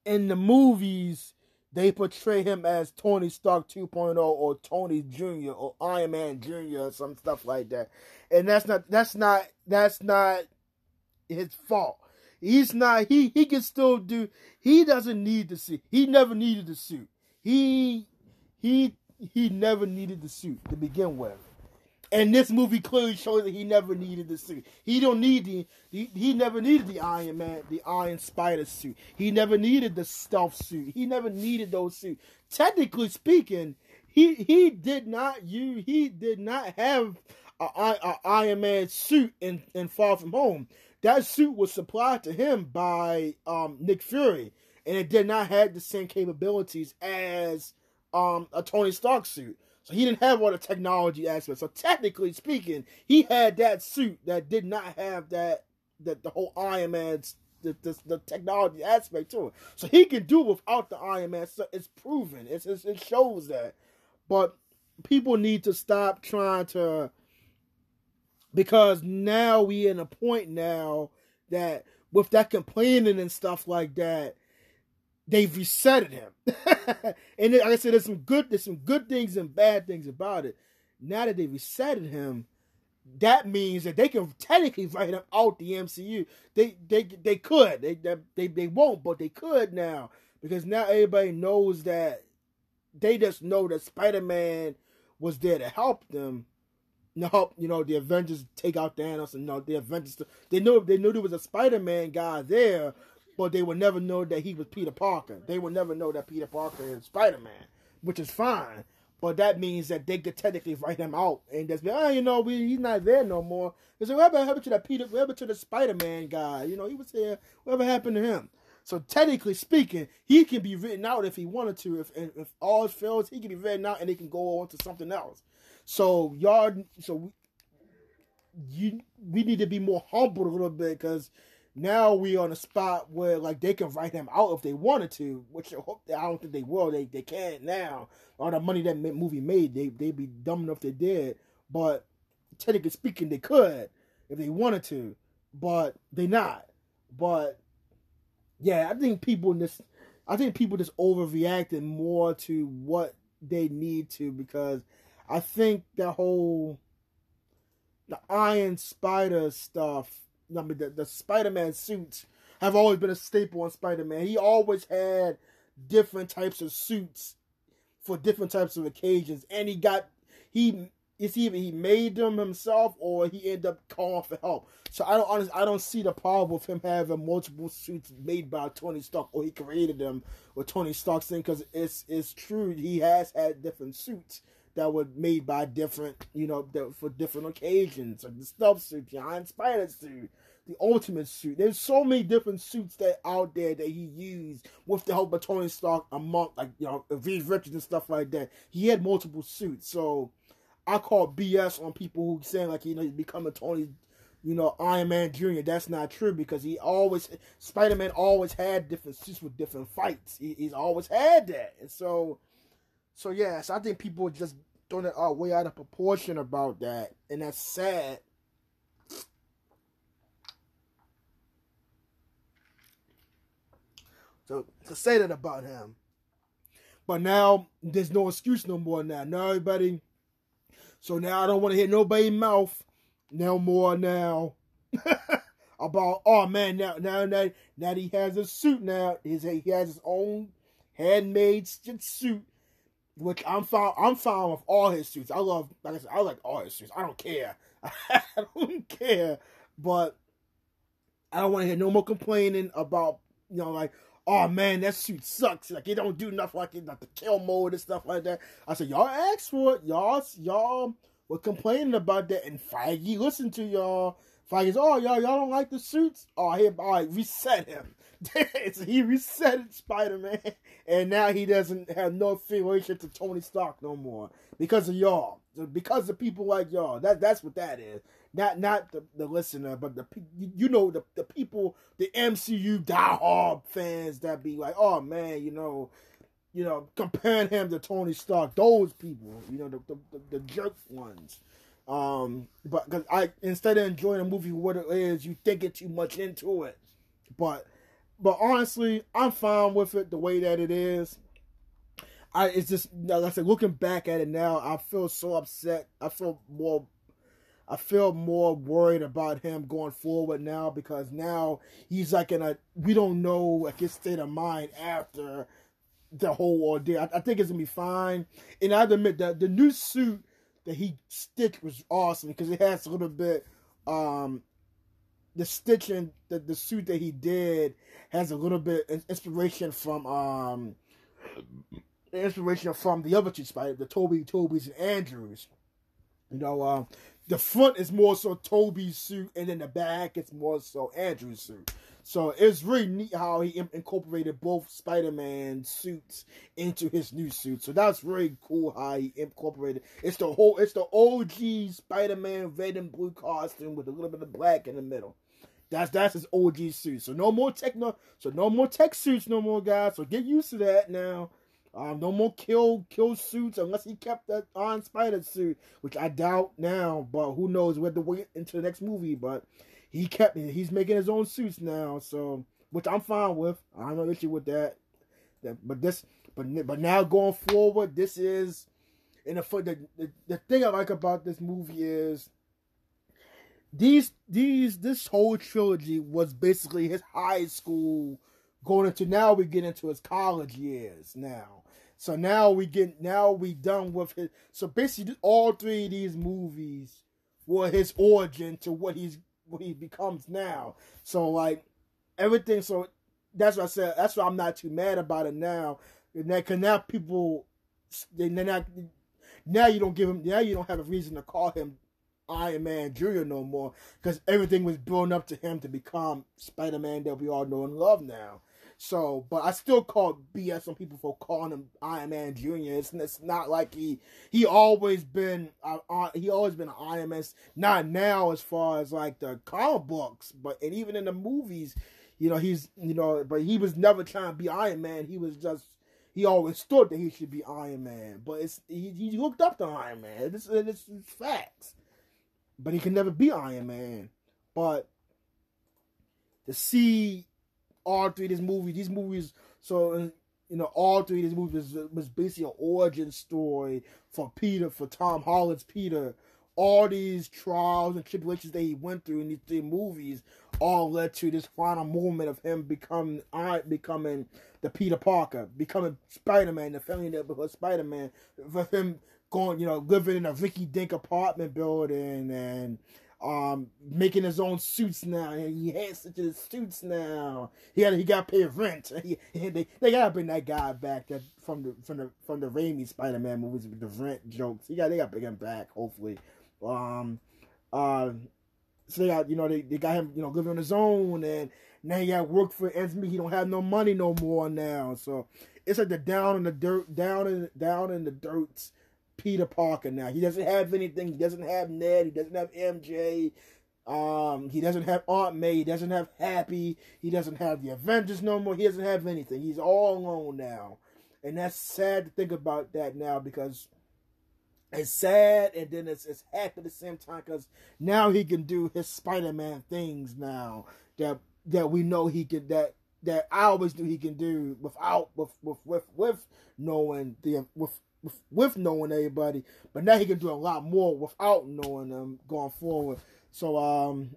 in the movies they portray him as Tony Stark 2.0 or Tony Jr. or Iron Man Jr. or some stuff like that. And that's not that's not that's not his fault. He's not he he can still do he doesn't need the suit. He never needed the suit. He he he never needed the suit to begin with. And this movie clearly shows that he never needed the suit. He don't need the he, he never needed the Iron Man, the Iron Spider suit. He never needed the stealth suit. He never needed those suits. Technically speaking, he he did not you he did not have a, a, a Iron Man suit in, in Far From Home. That suit was supplied to him by um, Nick Fury, and it did not have the same capabilities as um a Tony Stark suit. So he didn't have all the technology aspects. So technically speaking, he had that suit that did not have that that the whole Iron Man's the, the, the technology aspect to it. So he can do without the Iron Man. So it's proven. It's, it's it shows that. But people need to stop trying to because now we in a point now that with that complaining and stuff like that they've resetted him. and like I said, there's some good there's some good things and bad things about it. Now that they resetted him, that means that they can technically write him out the MCU. They they they could. They they they won't, but they could now because now everybody knows that they just know that Spider Man was there to help them. help you know the Avengers take out Thanos and you know the Avengers. They know they knew there was a Spider Man guy there, but they would never know that he was Peter Parker. They would never know that Peter Parker is Spider Man, which is fine. But that means that they could technically write him out and just be, oh, you know, we, he's not there no more. Because whatever happened to that Peter, whatever to the Spider Man guy, you know, he was here. Whatever happened to him? So technically speaking, he can be written out if he wanted to. If if all fails, he can be written out and they can go on to something else. So y'all, so we, you we need to be more humble a little bit because now we on a spot where like they can write him out if they wanted to, which I don't think they will. They they can't now. All the money that movie made, they they'd be dumb enough they did. But technically speaking, they could if they wanted to, but they not. But yeah, I think people in this, I think people just overreacted more to what they need to because I think the whole the Iron Spider stuff I mean, the, the Spider Man suits have always been a staple on Spider Man. He always had different types of suits for different types of occasions, and he got he it's either he made them himself or he ended up calling for help. So I don't honestly, I don't see the problem with him having multiple suits made by Tony Stark or he created them with Tony Stark's thing because it's it's true he has had different suits that were made by different, you know, for different occasions. Like the stealth suit, the Iron Spider suit, the Ultimate suit. There's so many different suits that out there that he used with the help of Tony Stark, among like you know, Reed Richards and stuff like that. He had multiple suits, so I call BS on people who saying like you know he's becoming Tony. You know, Iron Man Jr. That's not true because he always, Spider Man always had different suits with different fights. He, he's always had that. And so, so yes, I think people just throwing it uh, way out of proportion about that, and that's sad. So to say that about him, but now there's no excuse no more. Now, now everybody. So now I don't want to hear nobody mouth no more now about oh man now now now now he has a suit now. His he has his own handmade suit which I'm fine. I'm fine with all his suits. I love, like I said, I like all his suits. I don't care. I don't care. But I don't want to hear no more complaining about, you know, like, oh man, that suit sucks. Like it don't do nothing like it, like the kill mode and stuff like that. I said, y'all asked for it. Y'all, y'all were complaining about that, and Feige listened to y'all. Feige's, oh y'all, y'all don't like the suits. Oh, here, all right, reset him. so he reset Spider Man, and now he doesn't have no affiliation to Tony Stark no more because of y'all, because of people like y'all. That that's what that is. Not not the, the listener, but the you know the the people, the MCU diehard fans that be like, oh man, you know, you know, comparing him to Tony Stark. Those people, you know, the the, the, jerk ones. Um, but because I instead of enjoying a movie what it is, you think it too much into it. But but honestly, I'm fine with it the way that it is. I it's just like I said, looking back at it now, I feel so upset. I feel more I feel more worried about him going forward now because now he's like in a we don't know like his state of mind after the whole ordeal. I, I think it's gonna be fine. And I admit that the new suit that he stitched was awesome because it has a little bit um the stitching the, the suit that he did has a little bit inspiration from um inspiration from the other two spider the Tobey Tobey's and Andrews you know um the front is more so Tobey's suit and then the back is more so Andrew's suit so it's really neat how he incorporated both Spider-Man suits into his new suit. So that's really cool how he incorporated. It's the whole, it's the OG Spider-Man red and blue costume with a little bit of black in the middle. That's that's his OG suit. So no more techno. So no more tech suits no more, guys. So get used to that now. Um, no more kill kill suits unless he kept that on Spider suit, which I doubt now. But who knows? We have to wait into the next movie. But he kept he's making his own suits now, so which I'm fine with. I have no issue with that. that but this, but but now going forward, this is, in the the, the the thing I like about this movie is these these this whole trilogy was basically his high school going into now we get into his college years now. So now we get now we done with his so basically all three of these movies were his origin to what he's what he becomes now. So like everything so that's what I said that's why I'm not too mad about it now. Cause now people they not now you don't give him now you don't have a reason to call him Iron Man Jr. no more because everything was blown up to him to become Spider Man that we all know and love now. So, but I still call BS on people for calling him Iron Man Junior. It's, it's not like he he always been uh, uh, he always been an Iron Man. Not now as far as like the comic books, but and even in the movies, you know he's you know, but he was never trying to be Iron Man. He was just he always thought that he should be Iron Man, but it's he, he up to Iron Man. It's, it's facts, but he can never be Iron Man. But to see all three of these movies, these movies, so uh, you know, all three of these movies was, basically an origin story for Peter, for Tom Holland's Peter. All these trials and tribulations that he went through in these three movies all led to this final moment of him becoming, becoming the Peter Parker, becoming Spider Man, the family neighborhood Spider Man, for him going, you know, living in a Vicky Dink apartment building and um making his own suits now. He has such a suits now. He had he got paid rent. He, he, they they gotta bring that guy back that from the from the from the Raimi Spider Man movies with the rent jokes. He got they got to bring him back hopefully. Um, uh, so they got you know they, they got him you know living on his own and now he got work for ends He don't have no money no more now. So it's like the down in the dirt, down in down in the dirts Peter Parker now. He doesn't have anything. He doesn't have Ned. He doesn't have MJ. Um, he doesn't have Aunt May. He doesn't have Happy. He doesn't have the Avengers no more. He doesn't have anything. He's all alone now, and that's sad to think about that now because it's sad and then it's it's happy at the same time because now he can do his Spider-Man things now that that we know he could that that I always knew he can do without with with with, with knowing the with with, knowing everybody, but now he can do a lot more without knowing them going forward. So um,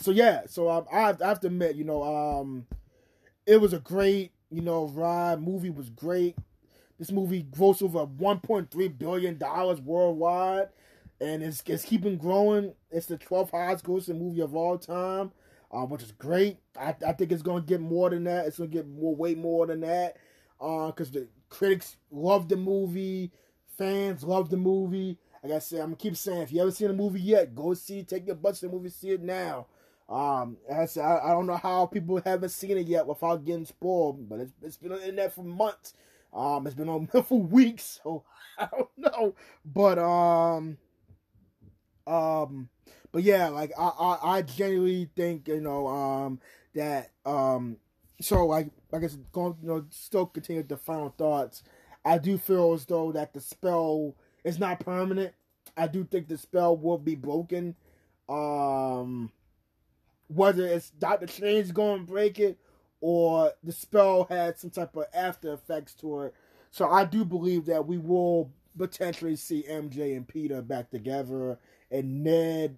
so yeah, so um, I, I have to admit, you know, um, it was a great, you know, ride. Movie was great. This movie grossed over 1.3 billion dollars worldwide, and it's it's keeping growing. It's the 12th highest grossing movie of all time, uh, which is great. I, I think it's to get more than that. It's to get more, way more than that, uh, the critics love the movie, fans love the movie. Like I said, I'm gonna keep saying, if you haven't seen the movie yet, go see, take your butts to the movie, see it now. Um, I said, I, I, don't know how people haven't seen it yet without getting spoiled, but it's, it's been on the internet for months. Um, it's been on for weeks, so I don't know. But um, um, but yeah, like I, I, I genuinely think you know um that um so like I guess going you know still continue the final thoughts. I do feel as though that the spell is not permanent. I do think the spell will be broken. Um whether it's Doctor Strange going to break it or the spell had some type of after effects to it. So I do believe that we will potentially see MJ and Peter back together and Ned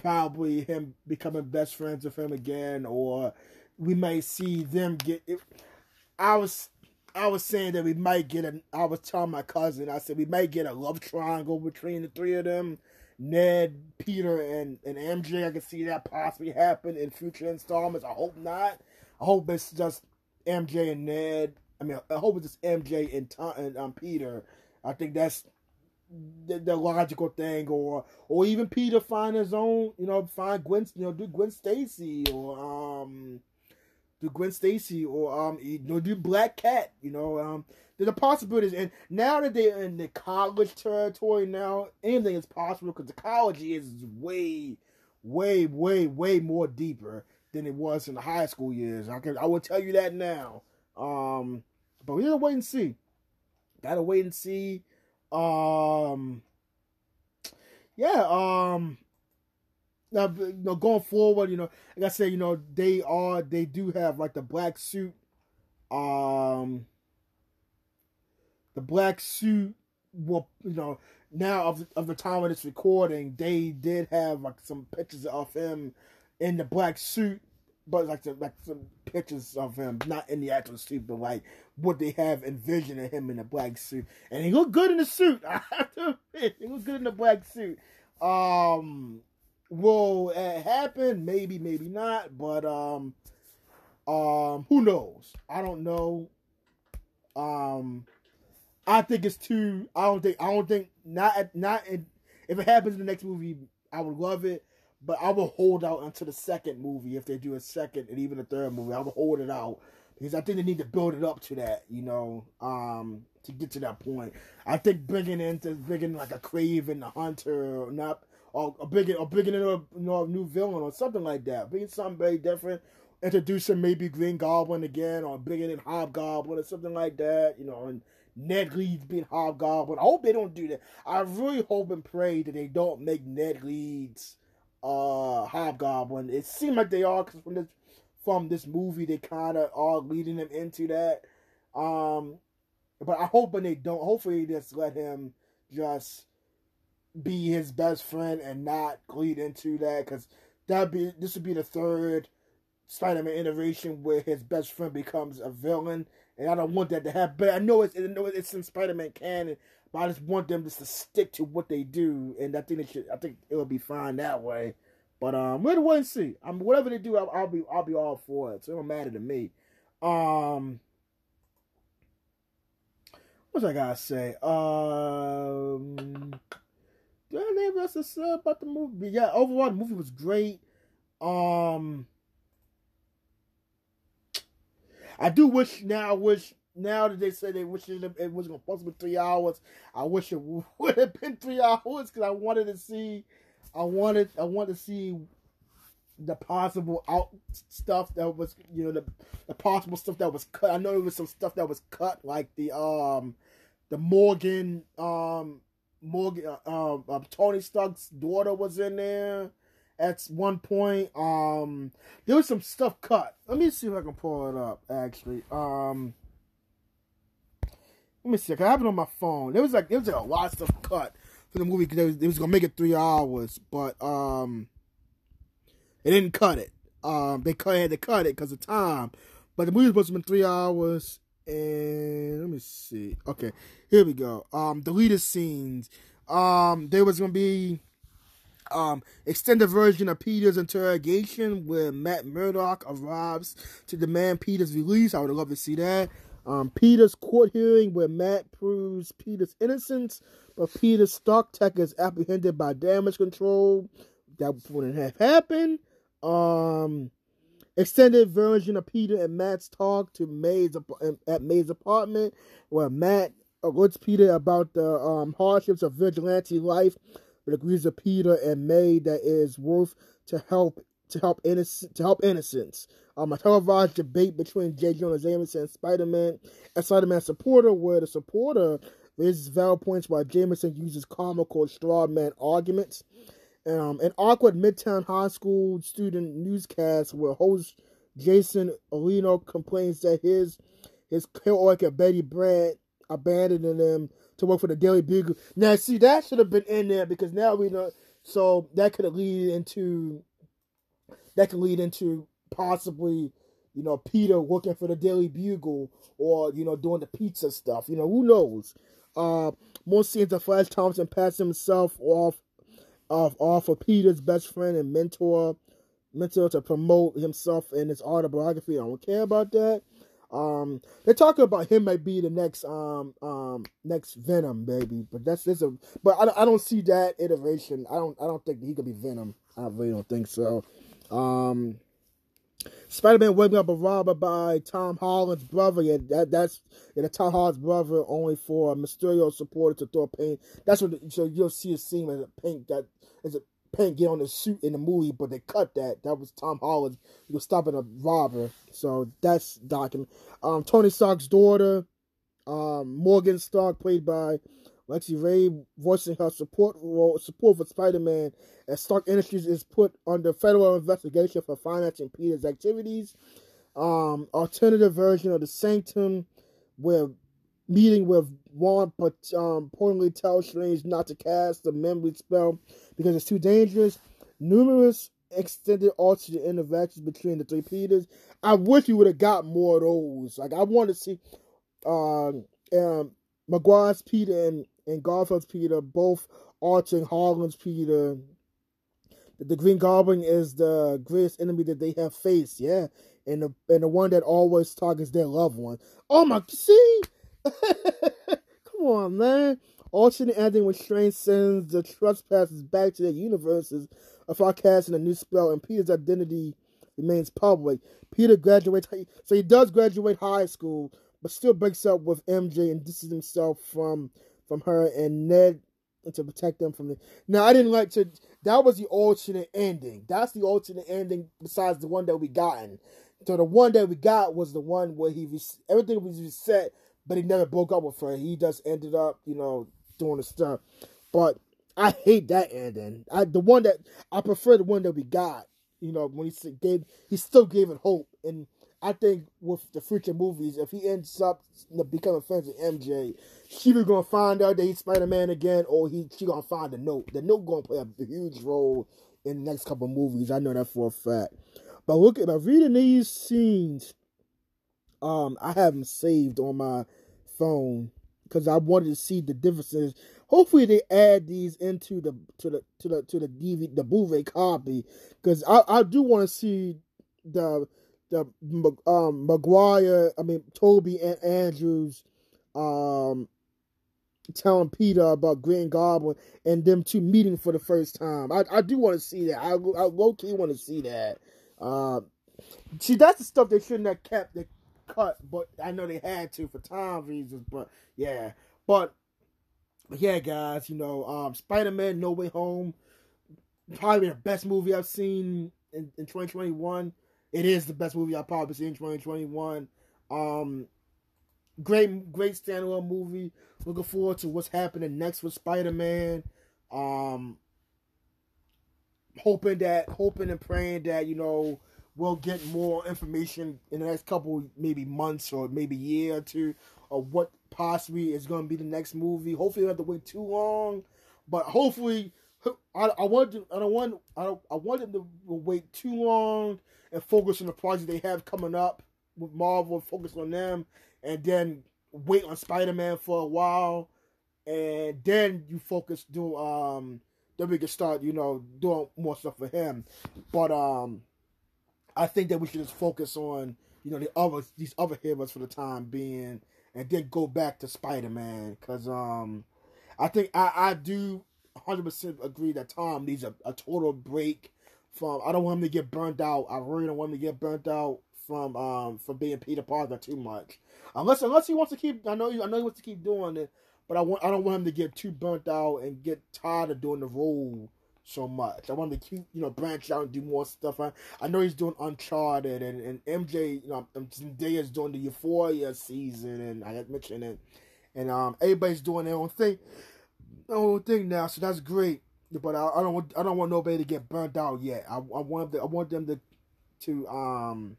probably him becoming best friends with him again or we might see them get. It. I was I was saying that we might get a. I was telling my cousin. I said we might get a love triangle between the three of them. Ned, Peter, and and MJ. I can see that possibly happen in future installments. I hope not. I hope it's just MJ and Ned. I mean, I hope it's just MJ and Tom and um, Peter. I think that's the, the, logical thing, or or even Peter find his own. You know, find Gwen. You know, do Gwen Stacy or um do Gwen Stacy or um you know do Black Cat. You know um there's a possibility, and now that they're in the college territory, now anything is possible because the college is way, way, way, way more deeper than it was in the high school years. I can I will tell you that now. Um, but we gotta wait and see. Gotta wait and see. Um, yeah. Um, now, you know, going forward, you know, like I said, you know, they are they do have like the black suit, um, the black suit. Well, you know, now of of the time of this recording, they did have like some pictures of him in the black suit, but like the, like some pictures of him, not in the actual suit, but like what they have envisioned of him in the black suit, and he looked good in the suit. I have to admit, he looked good in the black suit. Um, will it happen? Maybe, maybe not. But um, um, who knows? I don't know. Um, I think it's too. I don't think. I don't think not. Not in, if it happens in the next movie, I would love it. but I will hold out until the second movie if they do a second and even a third movie. I will hold it out because I think they need to build it up to that, you know, um, to get to that point. I think bringing into bringing like a Kraven, a Hunter, or not, or, or bringing or bringing in a you know, a new villain or something like that. Bringing something very different. Introducing maybe Green Goblin again, or bringing in Hobgoblin or something like that, you know, and Ned Leeds being Hobgoblin. I hope they don't do that. I really hope and pray that they don't make Ned Leeds uh Hobgoblin. It seemed like they are because from this from this movie they kind of are leading them into that. Um, but I hope when they don't. Hopefully, just let him just be his best friend and not lead into that because that be this would be the third Spider-Man iteration where his best friend becomes a villain, and I don't want that to happen. But I know it's I know it's in Spider-Man canon, but I just want them just to stick to what they do, and I think it should. I think it'll be fine that way. But um, we'll wait see. I mean, whatever they do, I'll, I'll, be I'll be all for it. So it don't matter to me. Um, what I gotta say? Um, do I have else to say about the movie? Yeah, overall the movie was great. Um, I do wish now. I wish now that they say they wish it, it was to possibly three hours. I wish it would have been three hours because I wanted to see. I wanted. I wanted to see the possible out stuff that was you know the the possible stuff that was cut. I know there was some stuff that was cut like the um the Morgan um Morgan uh, um, um Tony Stark's daughter was in there at one point. Um there was some stuff cut. Let me see if I can pull it up actually. Um let me see. I have it on my phone. There was like there was like a lot of stuff cut for the movie because it was, was gonna make it three hours, but um they didn't cut it. Um, they cut, had to cut it because of time. But the movie was supposed to be three hours. And let me see. Okay, here we go. Um, deleted scenes. Um, there was gonna be um extended version of Peter's interrogation where Matt Murdock arrives to demand Peter's release. I would love to see that. Um, Peter's court hearing where Matt proves Peter's innocence, but Peter's Stark tech is apprehended by damage control. That wouldn't have happened. Um, extended version of Peter and Matt's talk to May's at May's apartment, where Matt alerts Peter about the um, hardships of vigilante life, but agrees with Peter and May that it is worth to help to help innocent to help innocence. Um, a televised debate between J. Jonah Jameson and Spider Man, a Spider Man supporter, where the supporter raises valid points while Jameson uses comical straw man arguments. Um, an awkward Midtown High School student newscast where host Jason Ionello complains that his his coworker Betty Brant abandoned him to work for the Daily Bugle. Now, see, that should have been in there because now we know. So that could lead into that could lead into possibly, you know, Peter working for the Daily Bugle or you know doing the pizza stuff. You know, who knows? Uh, more scenes of Flash Thompson passing himself off off off of Peter's best friend and mentor, mentor to promote himself in his autobiography. I don't care about that. Um, they're talking about him might be the next um um next Venom baby, but that's this a but I, I don't see that iteration. I don't I don't think he could be Venom. I really don't think so. Um, Spider-Man waking up a robber by Tom Holland's brother. Yeah, that that's yeah, the Tom Holland's brother only for a Mysterio supporter to throw paint. That's what so you'll see a scene with a paint that is a paint get on the suit in the movie, but they cut that. That was Tom Holland. Was stopping a robber. So that's document. Um, Tony Stark's daughter, um, Morgan Stark, played by Lexi Rabe, voicing her support role, support for Spider-Man, as Stark Industries is put under federal investigation for financing Peter's activities. Um, alternative version of the Sanctum, where meeting with Wong, but um, importantly tells Strange not to cast the memory spell because it's too dangerous. Numerous extended alternate interactions between the three Peters. I wish you would have got more of those. Like I want to see um, um, Maguire's Peter and, and Garfield's Peter both altering Holland's Peter. The Green Goblin is the greatest enemy that they have faced. Yeah, and the and the one that always targets their loved one. Oh my, see. Come on, man. alternate ending which Strange sends the trespassers back to their universes of casting a new spell, and Peter's identity remains public. Peter graduates, so he does graduate high school, but still breaks up with MJ and distances himself from from her and Ned to protect them from the. Now I didn't like to. That was the alternate ending. That's the alternate ending besides the one that we gotten. So the one that we got was the one where he everything was reset, but he never broke up with her. He just ended up, you know, doing the stuff. But I hate that ending. I the one that I prefer the one that we got. You know, when he gave, he still gave it hope, and I think with the future movies, if he ends up becoming friends with MJ, she was gonna find out that he's Spider Man again, or he she gonna find the note. The note gonna play a huge role in the next couple movies. I know that for a fact. But look at by reading these scenes, um, I have them saved on my phone because I wanted to see the differences. Hopefully, they add these into the to the to the to the DVD the Blu-ray copy because I I do want to see the the um Maguire I mean Tobey and Andrews um telling Peter about Green Goblin and them two meeting for the first time. I I do want to see that. I I low key want to see that. Uh, see, that's the stuff they shouldn't have kept. They cut, but I know they had to for time reasons. But yeah, but, but yeah, guys, you know, um, Spider Man No Way Home, probably the best movie I've seen in, in 2021. It is the best movie I've probably seen in 2021. Um, great, great standalone movie. Looking forward to what's happening next with Spider Man. Um, hoping that, hoping and praying that you know we'll get more information in the next couple, maybe months or maybe year or two, of what possibly is going to be the next movie. Hopefully, we don't have to wait too long, but hopefully, I, I want to, I don't want I don't I want them to wait too long and focus on the project they have coming up with Marvel, focus on them, and then wait on Spider Man for a while, and then you focus do um then we can start, you know, doing more stuff for him. But um, I think that we should just focus on, you know, the other these other heroes for the time being, and then go back to Spider Man because um, I think I I do 100 percent agree that Tom needs a, a total break from. I don't want him to get burnt out. I really don't want him to get burnt out from um from being Peter Parker too much. Unless unless he wants to keep. I know you I know he wants to keep doing it but I want I don't want him to get too burnt out and get tired of doing the role so much. I want him to keep you know branch out and do more stuff. I, I know he's doing Uncharted and, and MJ. You know, um, Zendaya's doing the Euphoria season, and I had mentioned it. And um, everybody's doing their own thing, their own thing now. So that's great. But I, I don't want I don't want nobody to get burnt out yet. I, I want them I want them to to um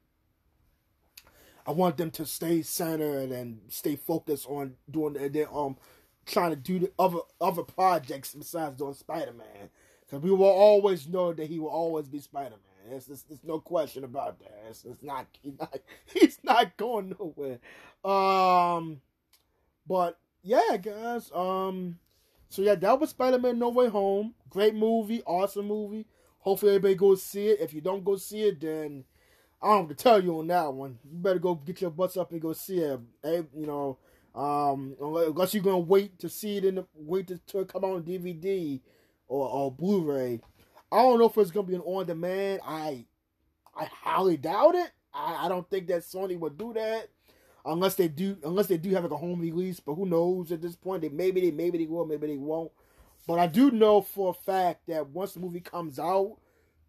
I want them to stay centered and stay focused on doing their, their um trying to do the other other projects besides doing Spider Man. Because we will always know that he will always be Spider Man. There's, there's, there's, no question about that. It's, it's not, he's not he's not going nowhere. Um, but yeah, guys. Um, so yeah, that was Spider Man No Way Home. Great movie, awesome movie. Hopefully everybody goes see it. If you don't go see it, then I don't have to tell you on that one. You better go get your butts up and go see it. Hey, you know, um, unless you're gonna wait to see it in the wait to, to come out on DVD or, or Blu-ray. I don't know if it's gonna be an on demand. I I highly doubt it. I, I don't think that Sony would do that unless they do unless they do have like a home release. But who knows at this point? They maybe they maybe they will, maybe they won't. But I do know for a fact that once the movie comes out,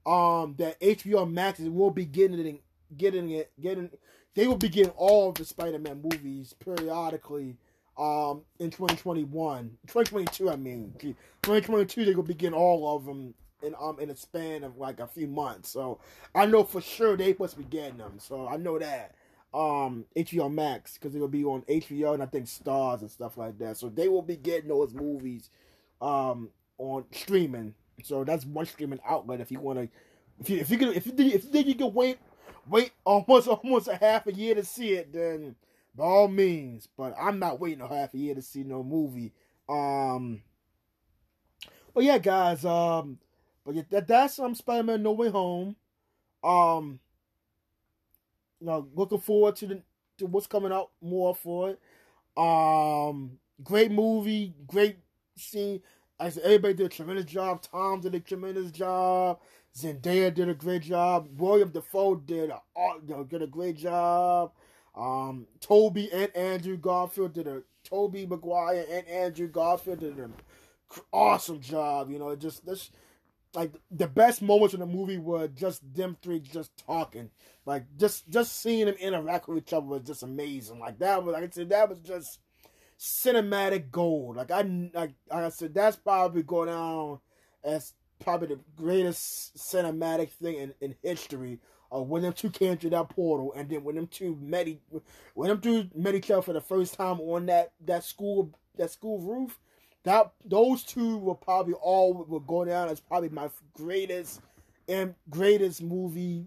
um, that HBO Max will be getting getting it, getting. They will be getting all the Spider-Man movies periodically. Um, in 2021, 2022, I mean, 2022, they will be getting all of them in um in a span of like a few months. So I know for sure they must be getting them. So I know that um HBO Max because it'll be on HBO and I think Starz and stuff like that. So they will be getting those movies um on streaming so that's one streaming outlet if you want to. If you if you can if you if you think you can wait wait almost almost a half a year to see it, then by all means. But I'm not waiting a half a year to see no movie. Um. But yeah, guys. Um. But yeah, that, that's um Spider-Man No Way Home. Um. You know, looking forward to the to what's coming out more for it. Um. Great movie. Great scene. I said everybody did a tremendous job. Tom did a tremendous job. Zendaya did a great job. William Dafoe did a you did a great job. Um, Tobey and Andrew Garfield did a Tobey Maguire and Andrew Garfield did an awesome job. You know, just this like the best moments in the movie were just them three just talking. Like just just seeing them interact with each other was just amazing. Like that was like I said, that was just cinematic gold. Like I like, like I said, that's probably going down as probably the greatest cinematic thing in, in history of when them two came through that portal and then when them two met when them two met each other for the first time on that that school that school roof that those two will probably all will go down as probably my greatest and greatest movie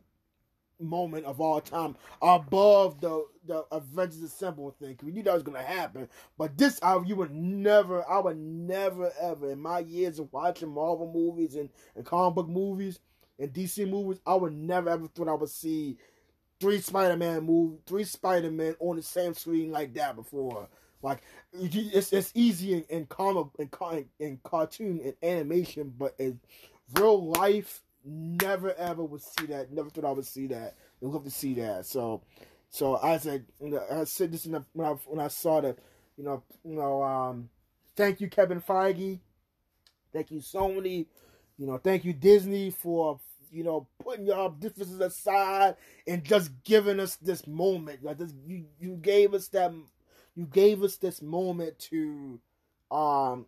moment of all time above the the Avengers Assemble thing. We knew that was gonna happen, but this I you would never, I would never ever in my years of watching Marvel movies and, and comic book movies and DC movies, I would never ever thought I would see three Spider Man move three Spider Man on the same screen like that before. Like it's it's easy in, in comic in, in cartoon and animation, but in real life never ever would see that. Never thought I would see that. And love to see that. So, so I said, I said this the, when I when I saw the, you know, you know, um, thank you Kevin Feige, thank you Sony, you know, thank you Disney for you know putting your differences aside and just giving us this moment. Like this, you you gave us that, you gave us this moment to, um,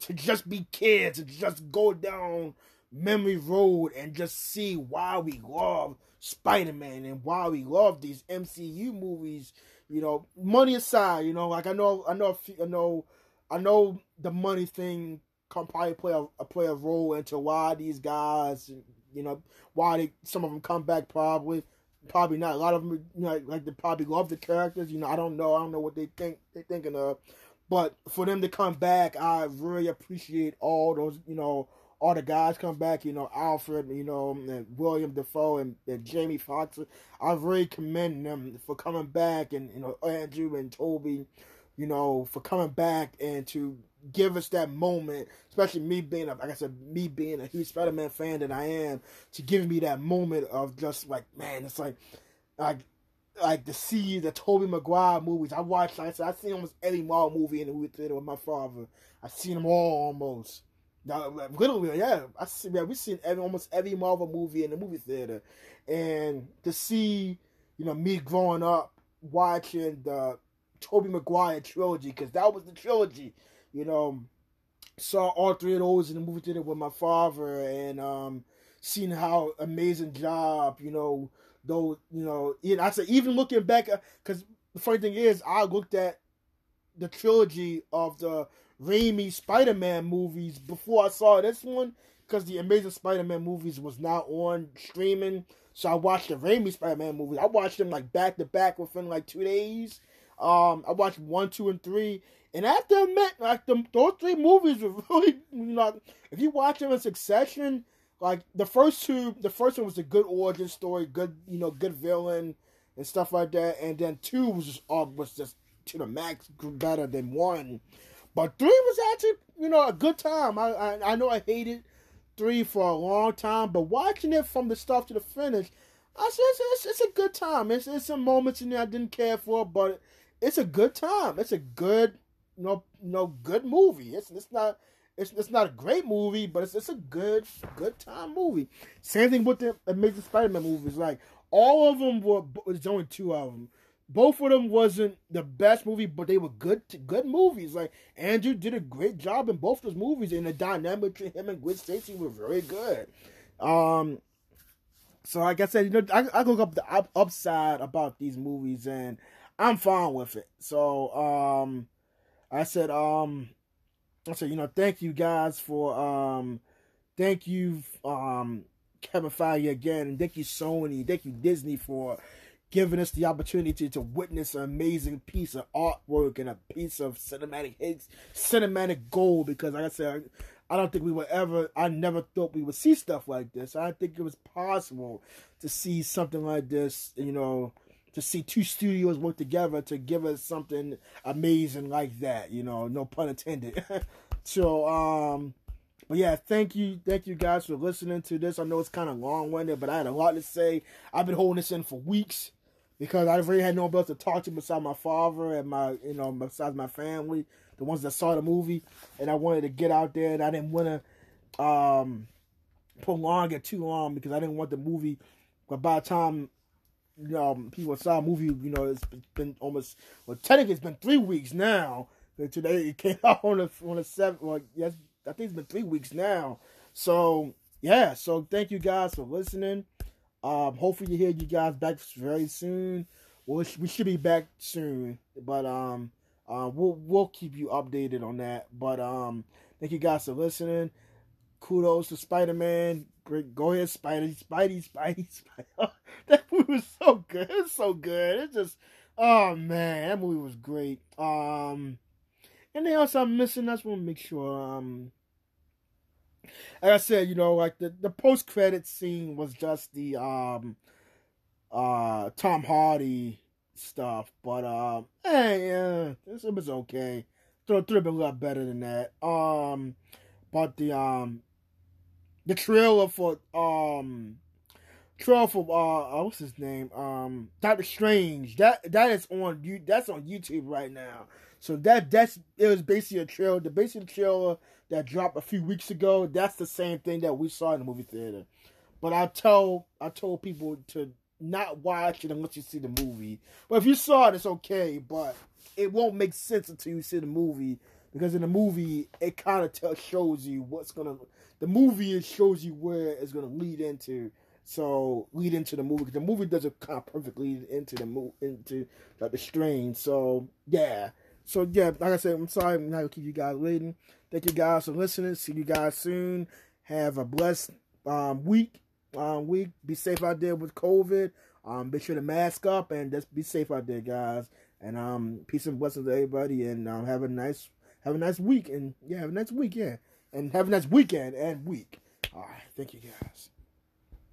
to just be kids, to just go down memory road and just see why we love Spider Man and why we love these MCU movies. You know, money aside, you know, like I know, I know, I know, I know the money thing can probably play a, play a role into why these guys, you know, why they some of them come back probably. Probably not. A lot of them, you know, like they probably love the characters. You know, I don't know. I don't know what they think they're thinking of. But for them to come back, I really appreciate all those, you know, all the guys come back, you know, Alfred, you know, and William Dafoe and, and Jamie Foxx. I really commend them for coming back and, you know, Andrew and Tobey, you know, for coming back and to give us that moment, especially me being, a, like I said, me being a huge Spider-Man fan that I am, to give me that moment of just like, man, it's like, like, like to see the Tobey Maguire movies. I watched, like I said, I seen almost every Marvel movie in the movie theater with my father. I seen them all almost. Literally, yeah, I see. Yeah, we've seen every almost every Marvel movie in the movie theater, and to see, you know, me growing up watching the Tobey Maguire trilogy because that was the trilogy, you know, saw all three of those in the movie theater with my father, and um, how amazing job, you know, those, you know, I said even looking back, because the funny thing is, I looked at the trilogy of the Raimi Spider Man movies before I saw this one because the Amazing Spider Man movies was not on streaming. So I watched the Raimi Spider Man movies. I watched them like back to back within like two days. Um, I watched one, two, and three. And after I met like them, those three movies were really you know, if you watch them in succession, like the first two, the first one was a good origin story, good you know, good villain and stuff like that. And then two was just uh, was just to the max better than one. But three was actually, you know, a good time. I, I, I know I hated three for a long time, but watching it from the start to the finish, I said it's, it's, it's a good time. It's, it's some moments in there I didn't care for, but it's a good time. It's a good, you know good movie. It's it's not it's, it's not a great movie, but it's it's a good good time movie. Same thing with the Amazing Spider-Man movies. Like all of them were, there's only two of them both of them wasn't the best movie, but they were good good movies. Like Andrew did a great job in both those movies, and the dynamic between him and Gwen Stacy were very good. Um, so like I said, you know, I, I look up the up, upside about these movies, and I'm fine with it. So um, I said um, I said you know, thank you guys for um, thank you um, Kevin Feige again, and thank you Sony, thank you Disney for giving us the opportunity to witness an amazing piece of artwork and a piece of cinematic hits, cinematic gold. Because, like I said, I don't think we would ever, I never thought we would see stuff like this. I think it was possible to see something like this, you know, to see two studios work together to give us something amazing like that, you know, no pun intended. So um, but yeah, thank you, thank you guys for listening to this. I know it's kind of long winded, but I had a lot to say. I've been holding this in for weeks because I really had nobody else to talk to besides my father and my, you know, besides my family, the ones that saw the movie, and I wanted to get out there, and I didn't want to um, prolong it too long because I didn't want the movie. But by the time you know, people saw a movie, you know, it's been almost well, technically it's been three weeks now. Today it came out on the on the seventh. Well, yes, I think it's been three weeks now. So yeah, so thank you guys for listening. Um, hopefully you hear you guys back very soon. Well, we should be back soon, but um, uh, we'll we'll keep you updated on that. But um, thank you guys for listening. Kudos to Spider Man. Great, go ahead, Spidey, Spidey, Spidey, Spidey. that movie was so good. It's so good. It's just, oh man, that movie was great. Um, anything else I'm missing? Just want to make sure. Um, like I said, you know, like the, the post credit scene was just the um uh Tom Hardy stuff, but um hey yeah, it was okay. Throw through a lot better than that. Um but the um the trailer for um trailer for uh, uh what's his name? Um Doctor Strange. That that is on you that's on YouTube right now. So that that's it was basically a trailer. The basic trailer that dropped a few weeks ago. That's the same thing that we saw in the movie theater. But I tell I told people to not watch it unless you see the movie. But if you saw it, it's okay. But it won't make sense until you see the movie because in the movie it kind of shows you what's gonna. The movie it shows you where it's gonna lead into. So lead into the movie. The movie doesn't kind of perfectly into the move into like the strain. So yeah. So yeah, like I said, I'm sorry I'm not gonna keep you guys waiting. Thank you guys for listening. See you guys soon. Have a blessed um, week. Um, week. Be safe out there with COVID. Um, be sure to mask up and just be safe out there, guys. And um, peace and blessings to everybody. And um, have a nice have a nice week. And yeah, have a nice week. Yeah, and have a nice weekend and week. All right. Thank you, guys.